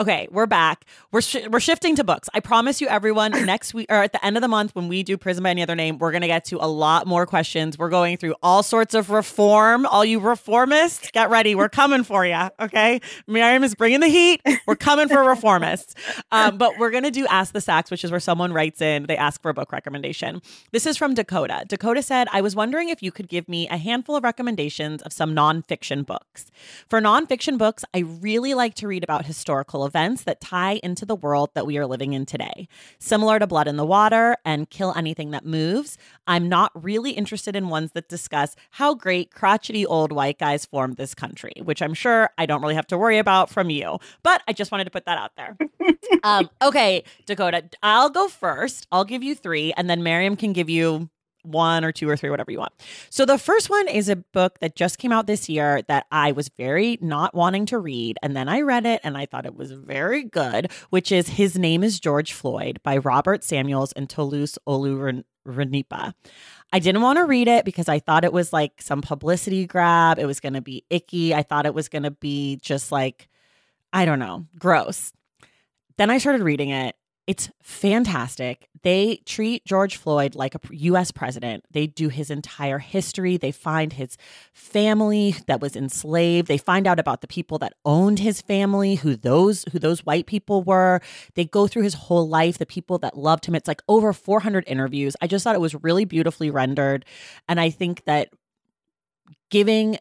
Speaker 1: Okay, we're back. We're sh- we're shifting to books. I promise you, everyone. [coughs] Next week or at the end of the month, when we do Prison by Any Other Name, we're gonna get to a lot more questions. We're going through all sorts of reform. All you reformists, get ready. We're coming for you. Okay, Mariame is bringing the heat. We're coming for reformists. [laughs] Um, but we're gonna do Ask the Stacks, which is where someone writes in. They ask for a book recommendation. This is from Dakota. Dakota said, "I was wondering if you could give me a handful of recommendations of some nonfiction books. For nonfiction books, I really like to read about historical." Events that tie into the world that we are living in today. Similar to Blood in the Water and Kill Anything That Moves, I'm not really interested in ones that discuss how great crotchety old white guys formed this country, which I'm sure I don't really have to worry about from you. But I just wanted to put that out there. [laughs] um, okay, Dakota, I'll go first. I'll give you three, and then Mariame can give you one or two or three, whatever you want. So the first one is a book that just came out this year that I was very not wanting to read. And then I read it and I thought it was very good, which is His Name is George Floyd by Robert Samuels and Toluse Olorunnipa. I didn't want to read it because I thought it was like some publicity grab. It was going to be icky. I thought it was going to be just like, I don't know, gross. Then I started reading it it's fantastic. They treat George Floyd like a US president. They do his entire history. They find his family that was enslaved. They find out about the people that owned his family, who those who those white people were. They go through his whole life, the people that loved him. It's like over 400 interviews. I just thought it was really beautifully rendered and I think that giving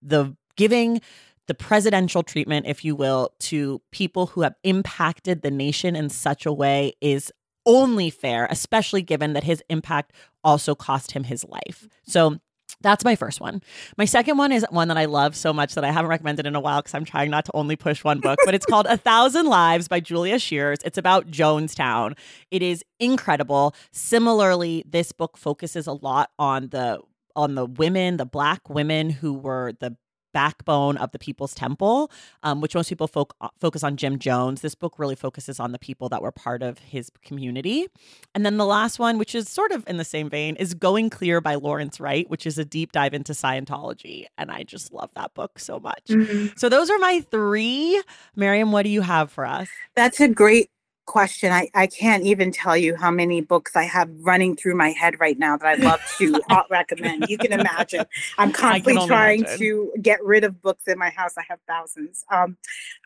Speaker 1: the giving the presidential treatment, if you will, to people who have impacted the nation in such a way is only fair, especially given that his impact also cost him his life. So that's my first one. My second one is one that I love so much that I haven't recommended in a while because I'm trying not to only push one book, but it's called A Thousand Lives by Julia Scheeres. It's about Jonestown. It is incredible. Similarly, this book focuses a lot on the on the women, the black women who were the backbone of the People's Temple, um, which most people fo- uh, focus on Jim Jones. This book really focuses on the people that were part of his community. And then the last one, which is sort of in the same vein, is Going Clear by Lawrence Wright, which is a deep dive into Scientology. And I just love that book so much. Mm-hmm. So those are my three. Mariame, what do you have for us?
Speaker 2: That's a great question. I, I can't even tell you how many books I have running through my head right now that I'd love to [laughs] recommend. You can imagine. I'm constantly trying imagine. to get rid of books in my house. I have thousands. Um,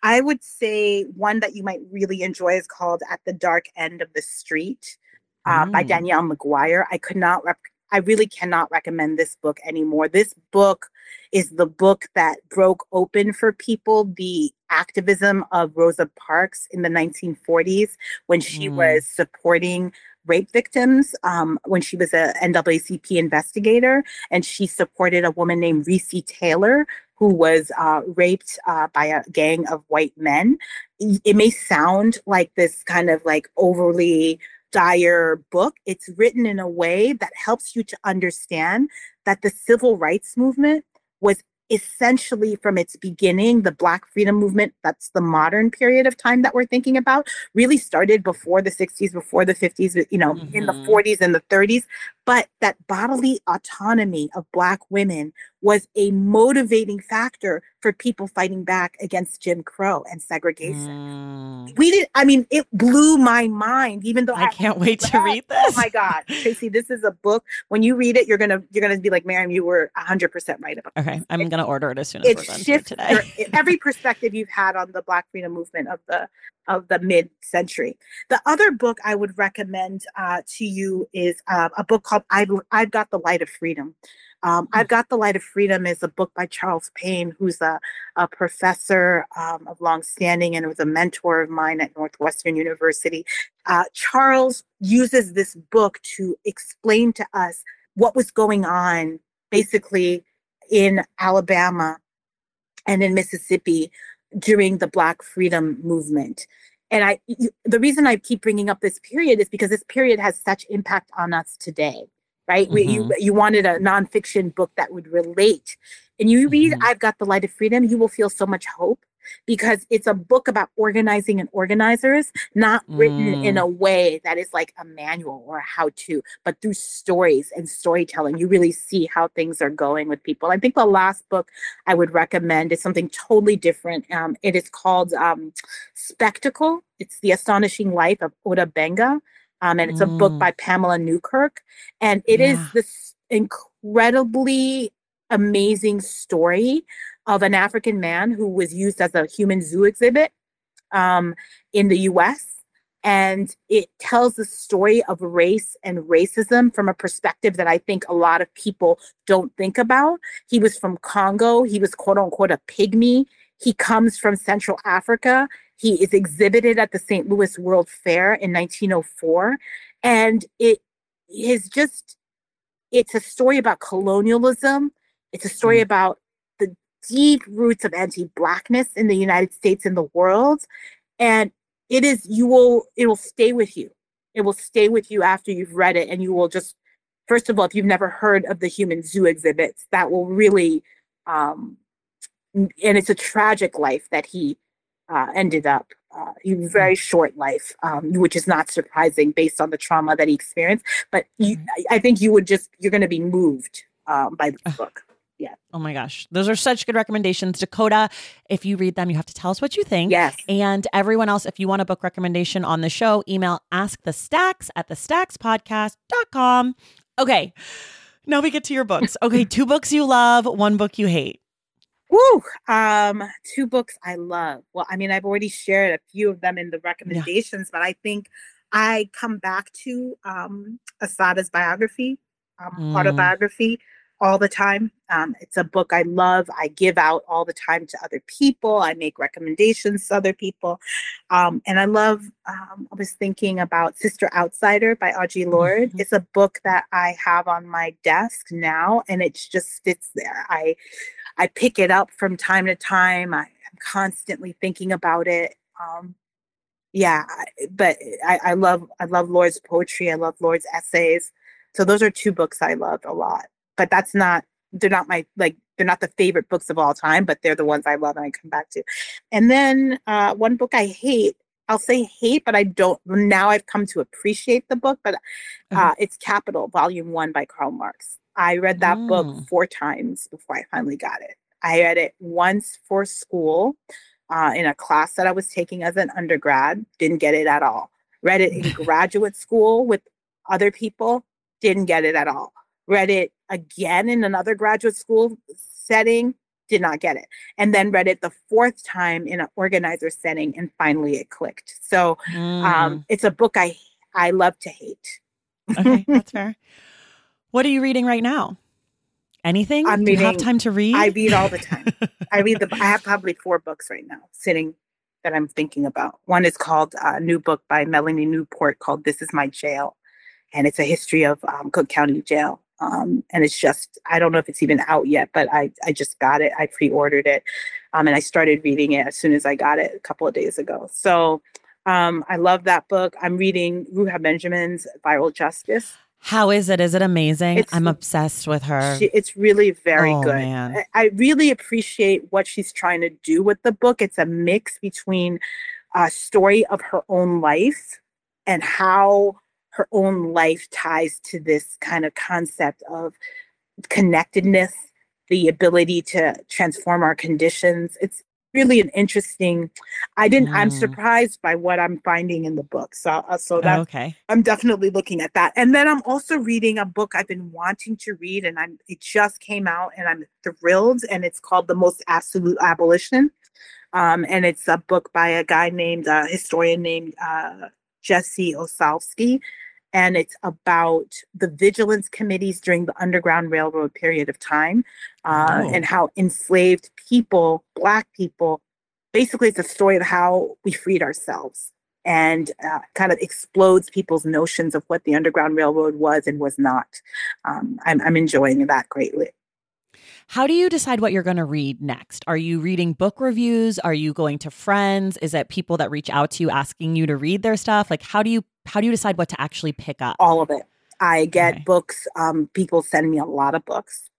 Speaker 2: I would say one that you might really enjoy is called At the Dark End of the Street uh, mm. by Danielle McGuire. I could not rep- I really cannot recommend this book anymore. This book is the book that broke open for people the activism of Rosa Parks in the 1940s when she mm. was supporting rape victims um, when she was a NAACP investigator, and she supported a woman named Recy Taylor who was uh, raped uh, by a gang of white men. It may sound like this kind of like overly dire book. It's written in a way that helps you to understand that the civil rights movement was essentially from its beginning the black freedom movement that's the modern period of time that we're thinking about really started before the 60s before the 50s you know mm-hmm. in the 40s mm-hmm. and the 30s but that bodily autonomy of black women was a motivating factor for people fighting back against Jim Crow and segregation. Mm. We did I mean it blew my mind even though
Speaker 1: I, I can't wait to read this.
Speaker 2: Oh my god. Traci, this is a book when you read it you're going to you're going to be like Mariame you were 100% right about
Speaker 1: Okay, I'm going to order it as soon as it we're done today.
Speaker 2: Your, [laughs] every perspective you've had on the black freedom movement of the of the mid century. The other book I would recommend uh, to you is uh, a book called I've, I've Got the Light of Freedom. Um, I've Got the Light of Freedom is a book by Charles Payne, who's a, a professor um, of long standing and was a mentor of mine at Northwestern University. Uh, Charles uses this book to explain to us what was going on basically in Alabama and in Mississippi during the Black freedom movement. And I, the reason I keep bringing up this period is because this period has such impact on us today, right? Mm-hmm. We, you, mm-hmm. you wanted a nonfiction book that would relate. And you read mm-hmm. I've Got the Light of Freedom, you will feel so much hope because it's a book about organizing and organizers, not written mm. in a way that is like a manual or a how to, but through stories and storytelling. You really see how things are going with people. I think the last book I would recommend is something totally different. Um, it is called um, Spectacle. It's The Astonishing Life of Ota Benga. Um, and it's mm. a book mm. by Pamela Newkirk. And it yeah. is this incredibly amazing story of an African man who was used as a human zoo exhibit um, in the US. And it tells the story of race and racism from a perspective that I think a lot of people don't think about. He was from Congo. He was quote unquote a pygmy. He comes from Central Africa. He is exhibited at the St. Louis World Fair in 1904. And it is just, it's a story about colonialism. It's a story mm. about deep roots of anti-blackness in the United States and the world. And it is you will it will stay with you. It will stay with you after you've read it, and you will just first of all, if you've never heard of the human zoo exhibits, that will really um, and it's a tragic life that he uh, ended up. Uh, he was very mm. short life, um, which is not surprising based on the trauma that he experienced. But you, mm. I think you would just you're going to be moved um, by this book yeah.
Speaker 1: Oh my gosh. Those are such good recommendations. Dakota, if you read them, you have to tell us what you think.
Speaker 2: Yes.
Speaker 1: And everyone else, if you want a book recommendation on the show, email ask the stacks at the stackspodcast.com. Okay. Now we get to your books. [laughs] Okay, two books you love, one book you hate.
Speaker 2: Woo! Um, two books I love. Well, I mean, I've already shared a few of them in the recommendations, yeah. but I think I come back to um Assata's biography, um, mm. autobiography all the time. Um, it's a book I love. I give out all the time to other people. I make recommendations to other people. Um, and I love, um, I was thinking about Sister Outsider by Audre Lorde. Mm-hmm. It's a book that I have on my desk now and it just sits there. I, I pick it up from time to time. I, am constantly thinking about it. Um, yeah, but I, I love, I love Lorde's poetry. I love Lorde's essays. So those are two books I loved a lot but that's not they're not my like they're not the favorite books of all time, but they're the ones I love and I come back to. And then uh, one book I hate, I'll say hate, but I don't. Now I've come to appreciate the book, but uh, uh it's Capital, Volume One by Karl Marx. I read that book four times before I finally got it. I read it once for school uh, in a class that I was taking as an undergrad, didn't get it at all. Read it in [laughs] graduate school with other people, didn't get it at all read it again in another graduate school setting, did not get it. And then read it the fourth time in an organizer setting, and finally it clicked. So um, mm. um, it's a book I I love to hate.
Speaker 1: okay, [laughs] that's fair. What are you reading right now? Anything? I'm reading, Do you have time to read?
Speaker 2: I read all the time. [laughs] I read the. I have probably four books right now sitting that I'm thinking about. One is called uh, a new book by Melanie Newport called "This Is My Jail," and it's a history of um, Cook County Jail um, and it's just I don't know if it's even out yet, but I I just got it. I pre-ordered it, um, and I started reading it as soon as I got it a couple of days ago. So um, I love that book. I'm reading Ruha Benjamin's Viral Justice.
Speaker 1: How is it? Is it amazing? It's, I'm obsessed with her.
Speaker 2: She, it's really very oh, good. I, I, really appreciate what she's trying to do with the book. It's a mix between a story of her own life and how her own life ties to this kind of concept of connectedness, the ability to transform our conditions. It's really an interesting i didn't mm. i'm surprised by what i'm finding in the book so uh, so that okay i'm definitely looking at that and then i'm also reading a book i've been wanting to read and i'm it just came out and i'm thrilled and it's called the most absolute abolition um, and it's a book by a guy named a uh, historian named uh, jesse Olsavsky and it's about the vigilance committees during the Underground Railroad period of time uh, oh. and how enslaved people, Black people, basically it's a story of how we freed ourselves and uh, kind of explodes people's notions of what the Underground Railroad was and was not. Um, I'm, I'm enjoying that greatly.
Speaker 1: How do you decide what you're going to read next? Are you reading book reviews? Are you going to friends? Is it people that reach out to you asking you to read their stuff? Like how do you how do you decide what to actually pick up?
Speaker 2: All of it. I get
Speaker 1: Okay.
Speaker 2: books. Um, people send me a lot of books.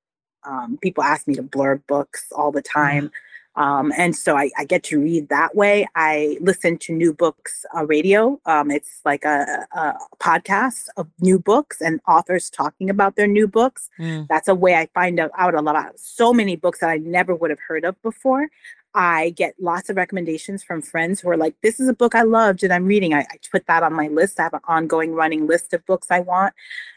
Speaker 2: Um, people ask me to blurb books all the time. Um, and so I, I get to read that way. I listen to New Books uh, Radio. Um, it's like a, a podcast of new books and authors talking about their new books.
Speaker 1: Mm.
Speaker 2: That's a way I find out, out a lot about so many books that I never would have heard of before. I get lots of recommendations from friends who are like, This is a book I loved and I'm reading. I, I put that on my list. I have an ongoing running list of books I want.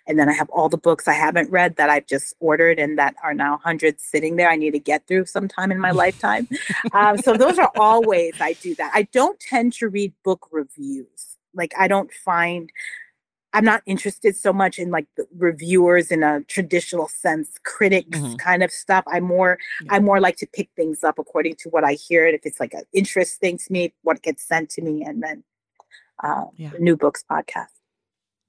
Speaker 2: And then I have all the books I haven't read that I've just ordered and that are now hundreds sitting there. I need to get through sometime in my [laughs] lifetime. Um, so those are all ways I do that. I don't tend to read book reviews. Like, I don't find I'm not interested so much in like the reviewers in a traditional sense, critics
Speaker 1: Mhm.
Speaker 2: kind of stuff. I more
Speaker 1: Yeah.
Speaker 2: I more like to pick things up according to what I hear. It if it's like an interesting to me, what gets sent to me, and then uh,
Speaker 1: Yeah.
Speaker 2: new books podcast.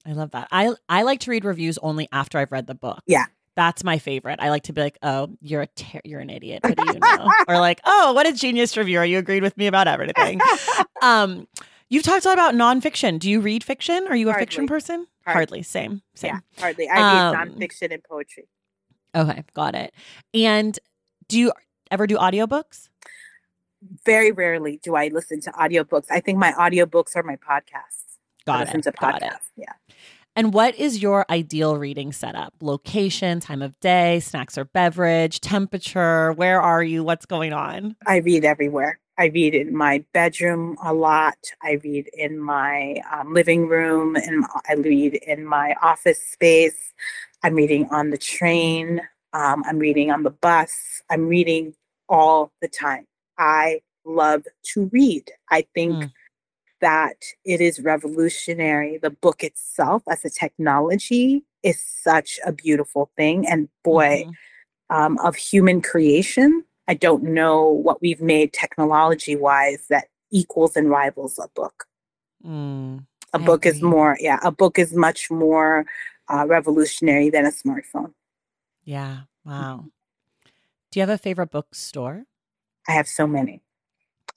Speaker 1: I love that. I I like to read reviews only after I've read the book.
Speaker 2: Yeah.
Speaker 1: That's my favorite. I like to be like, "Oh, you're a ter- you're an idiot. What do you [laughs] know?" or like, "Oh, what a genius reviewer. You agreed with me about everything." [laughs] um, you've talked a lot about nonfiction. Do you read fiction? Are you a fiction person?
Speaker 2: Hardly.
Speaker 1: Hardly. Same. Same.
Speaker 2: Yeah, hardly. I read
Speaker 1: Um,
Speaker 2: nonfiction and poetry.
Speaker 1: Okay, got it. And do you ever do audiobooks?
Speaker 2: Very rarely do I listen to audiobooks. I think my audiobooks are my podcasts. I
Speaker 1: Got
Speaker 2: listen
Speaker 1: it.
Speaker 2: to
Speaker 1: Got it.
Speaker 2: Yeah.
Speaker 1: And what is your ideal reading setup? Location, time of day, snacks or beverage, temperature? Where are you? What's going on?
Speaker 2: I read everywhere. I read in my bedroom a lot. I read in my um, living room, and I read in my office space. I'm reading on the train. Um, I'm reading on the bus. I'm reading all the time. I love to read. I think
Speaker 1: Mm.
Speaker 2: that it is revolutionary. The book itself, as a technology, is such a beautiful thing. And boy,
Speaker 1: Mhm.
Speaker 2: um, of human creation. I don't know what we've made technology wise that equals and rivals a book.
Speaker 1: Mm,
Speaker 2: A book is more, yeah, a book is much more uh, revolutionary than a smartphone.
Speaker 1: Yeah. Wow. Do you have a favorite bookstore?
Speaker 2: I have so many.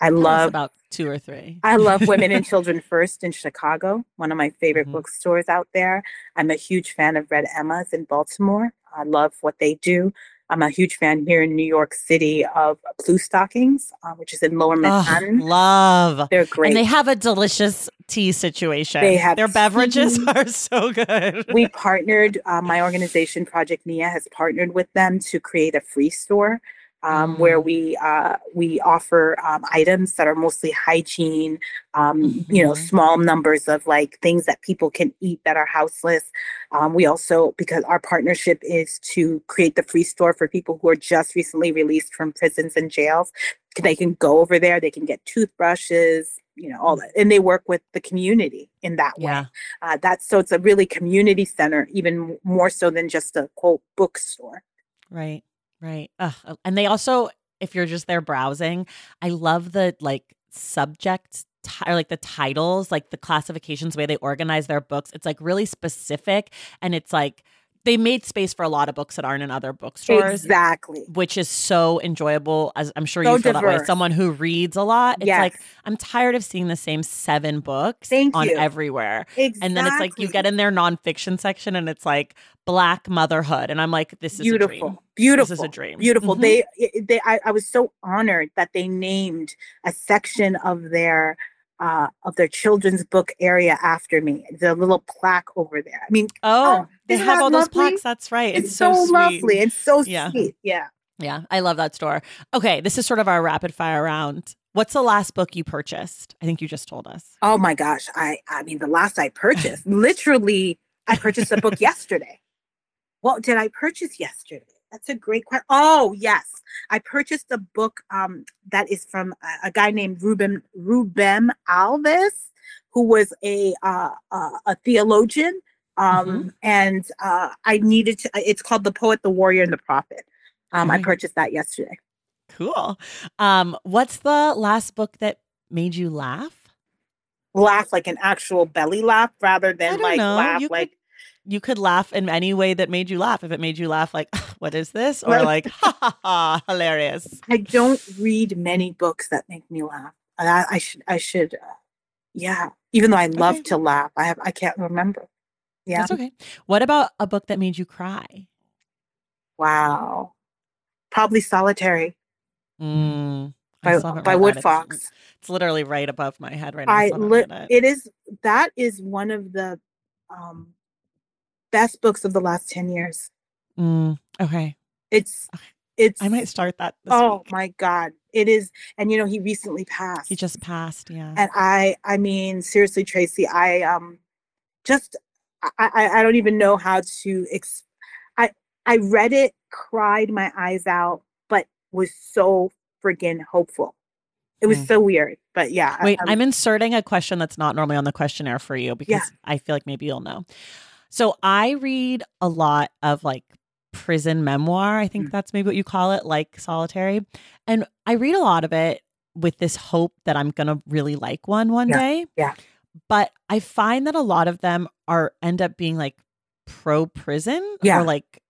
Speaker 2: I
Speaker 1: Tell
Speaker 2: love,
Speaker 1: about two or three.
Speaker 2: I love Women and [laughs] Children First in Chicago, one of my favorite
Speaker 1: Mhm.
Speaker 2: bookstores out there. I'm a huge fan of Red Emma's in Baltimore. I love what they do. I'm a huge fan here in New York City of Blue Stockings, uh, which is in Lower Manhattan.
Speaker 1: love.
Speaker 2: They're great.
Speaker 1: And they have a delicious tea situation.
Speaker 2: They have
Speaker 1: their beverages [laughs] are so good.
Speaker 2: we partnered uh, my organization project nia has partnered with them to create a free store um, where
Speaker 1: Mm.
Speaker 2: we uh, we offer um, items that are mostly hygiene um, you know
Speaker 1: Mhm.
Speaker 2: small numbers of like things that people can eat that are houseless um, we also because our partnership is to create the free store for people who are just recently released from prisons and jails they can go over there they can get toothbrushes you know all that and they work with the community in that way
Speaker 1: yeah.
Speaker 2: uh, that's so it's a really community center, even more so than just a quote bookstore.
Speaker 1: Right. Right. Ugh. Uh, and they also, if you're just there browsing, I love the like subject or like the titles, like the classifications, the way they organize their books. It's like really specific and it's like they made space for a lot of books that aren't in other bookstores.
Speaker 2: Exactly.
Speaker 1: Which is so enjoyable, as I'm sure
Speaker 2: So
Speaker 1: you feel that way. Someone who reads a lot, it's like I'm tired of seeing the same seven books
Speaker 2: Thank
Speaker 1: on
Speaker 2: you.
Speaker 1: everywhere.
Speaker 2: Exactly.
Speaker 1: And then it's like you get in their nonfiction section and it's like black motherhood. And I'm like, this is
Speaker 2: beautiful, beautiful.
Speaker 1: This is a dream.
Speaker 2: Beautiful.
Speaker 1: Mhm.
Speaker 2: They, they. I, I was so honored that they named a section of their uh, of their children's book area after me. The little plaque over there. I mean,
Speaker 1: Oh,
Speaker 2: Oh,
Speaker 1: they have all those plaques. That's right.
Speaker 2: it's, so,
Speaker 1: sweet.
Speaker 2: lovely. It's so
Speaker 1: Yeah.
Speaker 2: sweet. Yeah.
Speaker 1: Yeah, I love that store. Okay, this is sort of our rapid fire round. What's the last book you purchased? I think you just told us.
Speaker 2: Oh my gosh. I I mean the last I purchased, literally I purchased a book [laughs] yesterday. What did I purchase yesterday? That's a great question. Oh, yes. I purchased a book um that is from a, a guy named Ruben Rubem Alves, who was a uh, uh, a theologian. Um and uh I needed to it's called The Poet, the Warrior, and the Prophet. Um I purchased that yesterday.
Speaker 1: Cool. Um, what's the last book that made you laugh?
Speaker 2: Laugh like an actual belly laugh rather than like
Speaker 1: know.
Speaker 2: laugh
Speaker 1: You
Speaker 2: like
Speaker 1: could you could laugh in any way that made you laugh. If it made you laugh, like, what is this? Or like, ha ha ha, hilarious. [laughs]
Speaker 2: I don't read many books that make me laugh. I, I should, I should, uh, yeah. Even though I love
Speaker 1: Okay.
Speaker 2: to laugh, I have, I can't remember. Yeah.
Speaker 1: That's okay. What about a book that made you cry?
Speaker 2: Wow. Probably Solitary
Speaker 1: Mm,
Speaker 2: by, by Wood
Speaker 1: that. It's-
Speaker 2: Fox.
Speaker 1: It's, literally right above my head right now.
Speaker 2: I li-
Speaker 1: gonna-
Speaker 2: it is that is one of the um best books of the last 10 years.
Speaker 1: Mm, okay.
Speaker 2: It's it's
Speaker 1: I might start that this
Speaker 2: oh
Speaker 1: week.
Speaker 2: my god. It is and you know he recently passed.
Speaker 1: He just passed. Yeah.
Speaker 2: and I I mean seriously Traci, I um just I I, I don't even know how to ex- I I read it, cried my eyes out, but was so friggin' hopeful. It was
Speaker 1: Mm.
Speaker 2: so weird. But yeah. I-
Speaker 1: Wait,
Speaker 2: I'm-
Speaker 1: I'm inserting a question that's not normally on the questionnaire for you because
Speaker 2: Yeah.
Speaker 1: I feel like maybe you'll know. So I read a lot of like prison memoir. I think
Speaker 2: Mm.
Speaker 1: that's maybe what you call it, like solitary. And I read a lot of it with this hope that I'm going to really like one one
Speaker 2: Yeah,
Speaker 1: day.
Speaker 2: yeah.
Speaker 1: But I find that a lot of them are end up being like pro prison
Speaker 2: Yeah.
Speaker 1: or like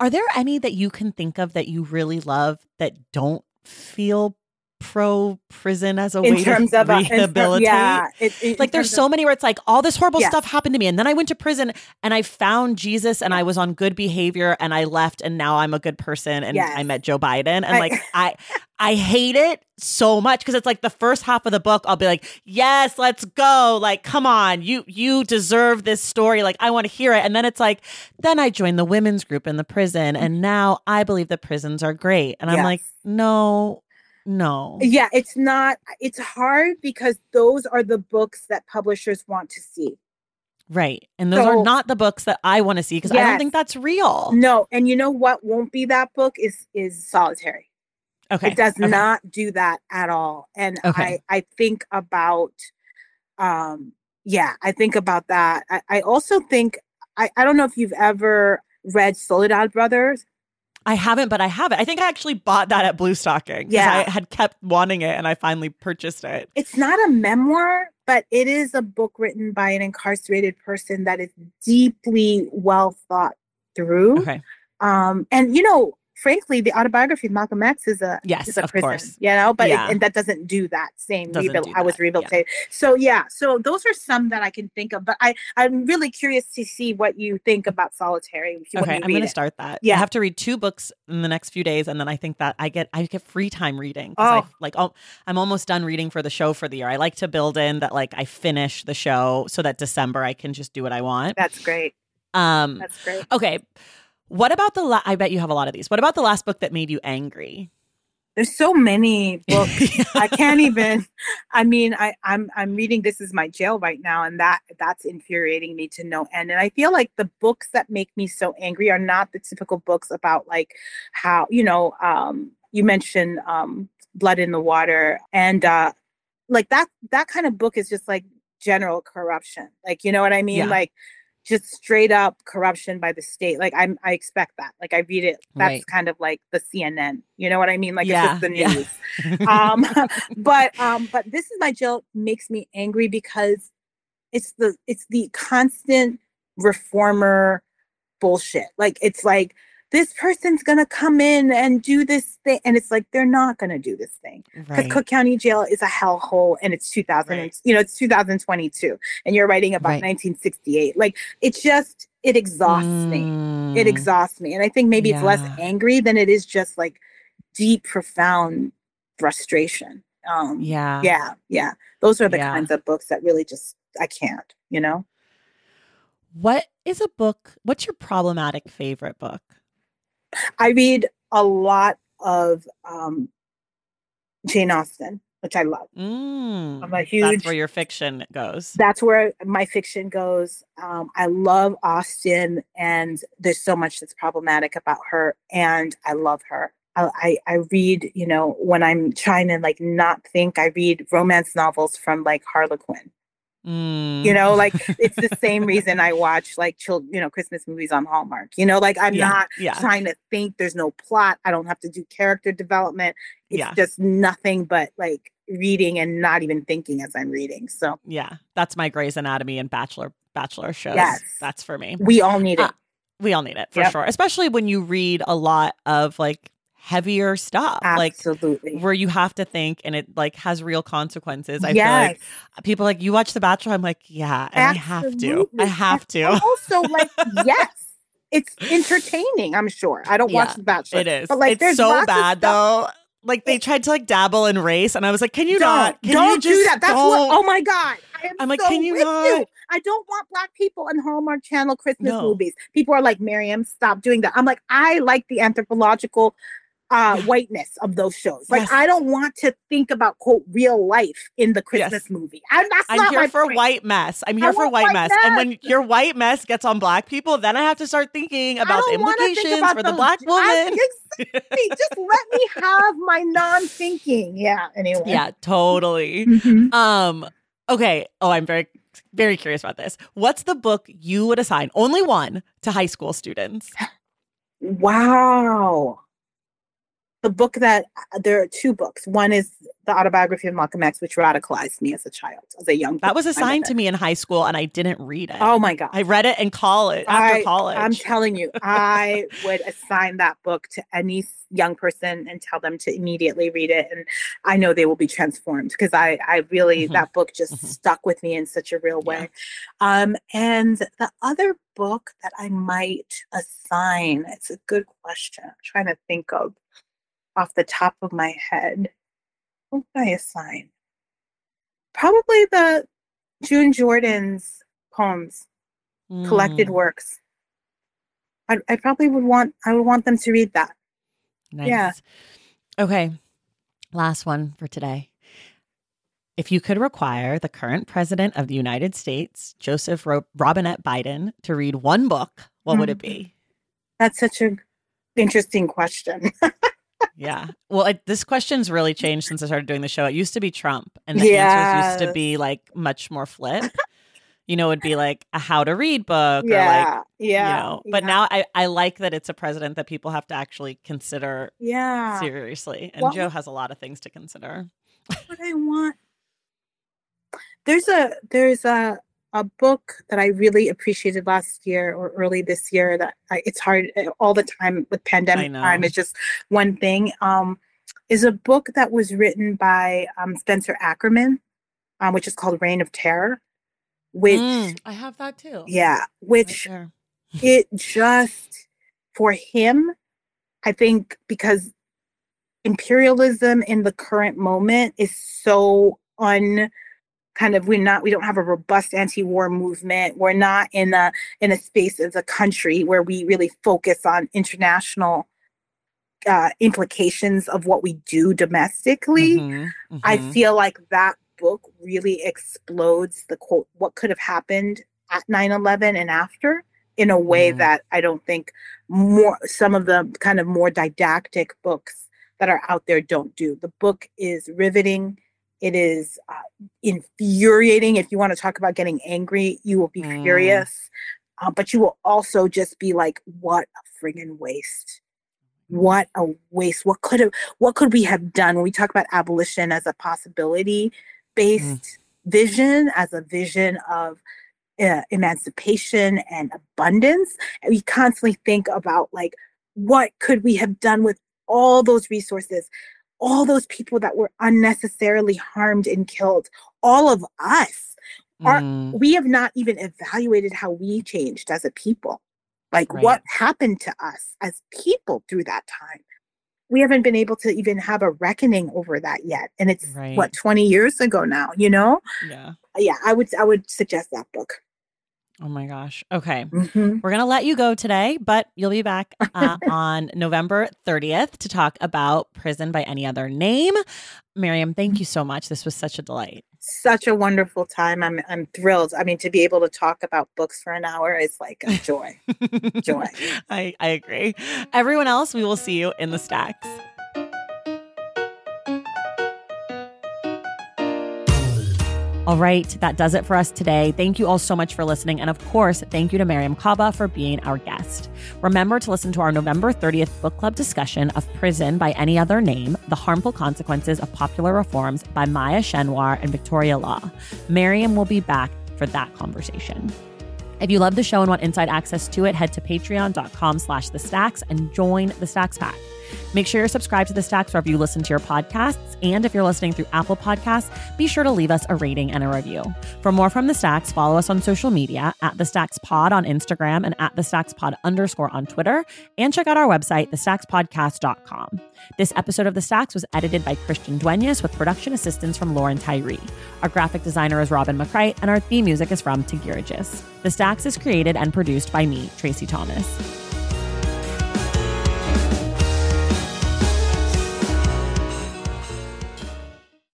Speaker 1: are there any that you can think of that you really love that don't feel pro prison as a
Speaker 2: in
Speaker 1: way
Speaker 2: terms
Speaker 1: to
Speaker 2: of uh,
Speaker 1: rehabilitate?
Speaker 2: yeah, it, it-
Speaker 1: like there's so
Speaker 2: of-
Speaker 1: many where it's like all this horrible
Speaker 2: Yes.
Speaker 1: stuff happened to me and then I went to prison and I found Jesus and I was on good behavior and I left and now I'm a good person and I met Joe Biden and
Speaker 2: I-
Speaker 1: like [laughs] I I hate it so much because it's like the first half of the book I'll be like yes let's go like come on you you deserve this story like I want to hear it and then it's like then I joined the women's group in the prison and now I believe the prisons are great and I'm
Speaker 2: Yes.
Speaker 1: like no no
Speaker 2: yeah, it's not. It's hard because those are the books that publishers want to see.
Speaker 1: right and those are not the books that I want to see because I don't think that's real
Speaker 2: No, and you know what won't be that book is is solitary.
Speaker 1: okay
Speaker 2: It does
Speaker 1: okay.
Speaker 2: not do that at all. And
Speaker 1: Okay.
Speaker 2: I I think about um yeah, I think about that. I, I also think I, I don't know if you've ever read Soledad Brothers.
Speaker 1: I haven't, but I have it. I think I actually bought that at Blue Stocking.
Speaker 2: Yeah.
Speaker 1: I had kept wanting it and I finally purchased it.
Speaker 2: It's not a memoir, but it is a book written by an incarcerated person that is deeply well thought through.
Speaker 1: Okay.
Speaker 2: Um, and you know, frankly, the autobiography of Malcolm X is a
Speaker 1: Yes,
Speaker 2: is a
Speaker 1: of
Speaker 2: prison,
Speaker 1: course.
Speaker 2: you know, but it- and that doesn't do that same. Rehabil-
Speaker 1: do
Speaker 2: I was
Speaker 1: that, yeah.
Speaker 2: so yeah. So those are some that I can think of, but I I'm really curious to see what you think about solitary. If you, when
Speaker 1: Okay, I'm going to start that.
Speaker 2: Yeah, I
Speaker 1: have to read two books in the next few days, and then I think that I get I get free time reading. 'cause I-
Speaker 2: Oh.
Speaker 1: like oh, I'm almost done reading for the show for the year. I like to build in that like I finish the show so that December I can just do what I want.
Speaker 2: That's great.
Speaker 1: Um,
Speaker 2: That's great.
Speaker 1: okay. What about the? La- I bet you have a lot of these. What about the last book that made you angry?
Speaker 2: There's so many books. [laughs] I can't even. I mean, I, I'm I'm reading This Is My Jail right now, and that that's infuriating me to no end. And I feel like the books that make me so angry are not the typical books about like how you know. Um, you mentioned um, Blood in the Water, and uh, like that that kind of book is just like general corruption. Like you know what I mean?
Speaker 1: Yeah.
Speaker 2: Like just straight up corruption by the state. Like I'm I expect that. Like I read it. That's
Speaker 1: Right.
Speaker 2: kind of like the CNN. You know what I mean? Like
Speaker 1: Yeah,
Speaker 2: it's just the
Speaker 1: yeah. [laughs]
Speaker 2: um [laughs] but um but this is my jail makes me angry because it's the it's the constant reformer bullshit like it's like this person's gonna come in and do this thing and it's like they're not gonna do this thing because
Speaker 1: Right.
Speaker 2: cook county jail is a hellhole and it's 2000
Speaker 1: Right.
Speaker 2: you know it's 2022 and you're writing about
Speaker 1: Right.
Speaker 2: 1968 like it's just it exhausts me it
Speaker 1: Mm.
Speaker 2: exhausts me and i think maybe it's less angry than it is just like deep profound frustration um
Speaker 1: Yeah.
Speaker 2: yeah yeah those are the
Speaker 1: Yeah.
Speaker 2: kinds of books that really just i can't you know
Speaker 1: What is a book? What's your problematic favorite book?
Speaker 2: I read a lot of um jane austen which i love
Speaker 1: Mm.
Speaker 2: i'm a huge
Speaker 1: That's where your fiction goes.
Speaker 2: that's where my fiction goes. Um, I love Austen, and there's so much that's problematic about her, and I love her. I, I, I read, you know, when I'm trying to like not think, I read romance novels from like Harlequin.
Speaker 1: Mm.
Speaker 2: You know, like [laughs] it's the same reason I watch like child, you know, Christmas movies on Hallmark. You know, like I'm
Speaker 1: Yeah,
Speaker 2: not
Speaker 1: yeah.
Speaker 2: trying to think. There's no plot. I don't have to do character development. It's
Speaker 1: Yeah.
Speaker 2: just nothing but like reading and not even thinking as I'm reading. So
Speaker 1: Yeah, that's my Grey's Anatomy and Bachelor Bachelor shows.
Speaker 2: Yes.
Speaker 1: That's for me.
Speaker 2: we all need it.
Speaker 1: Uh, We all need it for
Speaker 2: Yep.
Speaker 1: sure, especially when you read a lot of like heavier stuff, like where you have to think and it like has real consequences. I
Speaker 2: yes.
Speaker 1: feel like people like you watch The Bachelor. I'm like, yeah, and I have to. I have
Speaker 2: And
Speaker 1: to.
Speaker 2: Also, like, [laughs] yes, it's entertaining. I'm sure. I don't watch
Speaker 1: Yeah,
Speaker 2: The Bachelor.
Speaker 1: It is.
Speaker 2: But like,
Speaker 1: it's
Speaker 2: there's
Speaker 1: so bad though. Like they tried to like dabble in race, and I was like, "Can you
Speaker 2: don't,
Speaker 1: not? Can
Speaker 2: don't do
Speaker 1: just
Speaker 2: that. That's
Speaker 1: don't?
Speaker 2: what. Oh my god! I am
Speaker 1: I'm like,
Speaker 2: so
Speaker 1: can you
Speaker 2: with
Speaker 1: not?
Speaker 2: you. I don't want black people in Hallmark Channel Christmas
Speaker 1: No.
Speaker 2: movies. People are like, Mariame, stop doing that. I'm like, I like the anthropological uh, whiteness of those shows. Like,
Speaker 1: Yes.
Speaker 2: I don't want to think about quote real life in the Christmas
Speaker 1: Yes.
Speaker 2: movie.
Speaker 1: I'm
Speaker 2: not
Speaker 1: here for
Speaker 2: point.
Speaker 1: white mess. I'm
Speaker 2: I
Speaker 1: here for white
Speaker 2: white
Speaker 1: mess. And when your white mess gets on black people, then I have to start thinking about the
Speaker 2: don't wanna think
Speaker 1: implications
Speaker 2: about
Speaker 1: for the
Speaker 2: those-
Speaker 1: black
Speaker 2: I-
Speaker 1: woman. [laughs]
Speaker 2: exactly. Just let me have my non-thinking. Yeah. Anyway.
Speaker 1: yeah, totally.
Speaker 2: Mhm.
Speaker 1: Um, okay. Oh, I'm very, very curious about this. What's the book you would assign, only one, to high school students? [gasps]
Speaker 2: Wow. The book that uh, there are two books. One is the autobiography of Malcolm X, which radicalized me as a child, as a young.
Speaker 1: That was assigned to me in high school and I didn't read it.
Speaker 2: Oh my god!
Speaker 1: I read it in college after
Speaker 2: I-
Speaker 1: college.
Speaker 2: I'm telling you, I [laughs] would assign that book to any young person and tell them to immediately read it, and I know they will be transformed because I, I really
Speaker 1: Mhm.
Speaker 2: that book just
Speaker 1: Mhm.
Speaker 2: stuck with me in such a real
Speaker 1: Yeah.
Speaker 2: way. Um, and the other book that I might assign, it's a good question. I'm trying to think of off the top of my head. What would I assign? Probably the June Jordan's poems collected
Speaker 1: Mm,
Speaker 2: works. I, I probably would want I would want them to read that.
Speaker 1: nice.
Speaker 2: yeah.
Speaker 1: Okay. Last one for today. If you could require the current president of the United States, Joseph Ro- Robinette Biden, to read one book, what would it be?
Speaker 2: That's such a interesting question. [laughs]
Speaker 1: Yeah. Well, it, this question's really [laughs] changed since I started doing the show. It used to be Trump, and the answers used to be like much more flip. [laughs] you know, it'd be like a how to read book or like,
Speaker 2: yeah, yeah.
Speaker 1: you know, but
Speaker 2: yeah,
Speaker 1: now I, I like that it's a president that people have to actually consider
Speaker 2: yeah.
Speaker 1: seriously. And
Speaker 2: What
Speaker 1: Joe has a lot of things to consider.
Speaker 2: What I want. There's a there's a a book that I really appreciated last year or early this year that I, it's hard uh, all the time with pandemic time. It's just one thing. Um, is a book that was written by um, Spencer Ackerman, um, which is called Reign of Terror. Which
Speaker 1: Mm, I have that too.
Speaker 2: yeah, which
Speaker 1: there. [laughs]
Speaker 2: it just for him i think because imperialism in the current moment is so un kind of we're not we don't have a robust anti-war movement we're not in a in a space as a country where we really focus on international uh, implications of what we do domestically
Speaker 1: Mhm,
Speaker 2: I
Speaker 1: mhm.
Speaker 2: feel like that book really explodes the quote what could have happened at 9/11 and after in a way
Speaker 1: Mm.
Speaker 2: that I don't think more some of the kind of more didactic books that are out there don't do. The book is riveting. It is uh, infuriating. If you want to talk about getting angry, you will be
Speaker 1: Mm.
Speaker 2: furious. Uh, but you will also just be like, what a friggin' waste what a waste what could have what could we have done when we talk about abolition as a possibility based vision as a vision of uh, emancipation and abundance and we constantly think about like what could we have done with all those resources all those people that were unnecessarily harmed and killed all of us are-
Speaker 1: Mm,
Speaker 2: we have not even evaluated how we changed as a people. Like
Speaker 1: Right.
Speaker 2: what happened to us as people through that time. We haven't been able to even have a reckoning over that yet. And it's
Speaker 1: Right.
Speaker 2: what 20 years ago now, you know?
Speaker 1: yeah.
Speaker 2: Yeah, I would I would suggest that book.
Speaker 1: Oh my gosh. Okay.
Speaker 2: Mhm.
Speaker 1: We're going to let you go today, but you'll be back uh, [laughs] on November 30th to talk about Prison by Any Other Name. Mariame, thank you so much. This was such a delight.
Speaker 2: Such a wonderful time. I'm I'm thrilled. I mean, to be able to talk about books for an hour is like a joy. [laughs] Joy.
Speaker 1: I, I agree. Everyone else, we will see you in the stacks. All right, that does it for us today. Thank you all so much for listening. And of course, thank you to Mariame Kaba for being our guest. Remember to listen to our November 30th book club discussion of Prison by Any Other Name The Harmful Consequences of Popular Reforms by Maya Schenwar and Victoria Law. Mariame will be back for that conversation. If you love the show and want inside access to it, head to patreon.com slash the stacks and join the Stacks Pack. Make sure you're subscribed to the Stacks wherever you listen to your podcasts. And if you're listening through Apple Podcasts, be sure to leave us a rating and a review. For more from the Stacks, follow us on social media at the Stacks Pod on Instagram and at the Stacks Pod underscore on Twitter. And check out our website, thestackspodcast.com. This episode of The Stacks was edited by Christian Duenas with production assistance from Lauren Tyree. Our graphic designer is Robin McCrite, and our theme music is from Tagirijus. The Stacks is created and produced by me, Traci Thomas.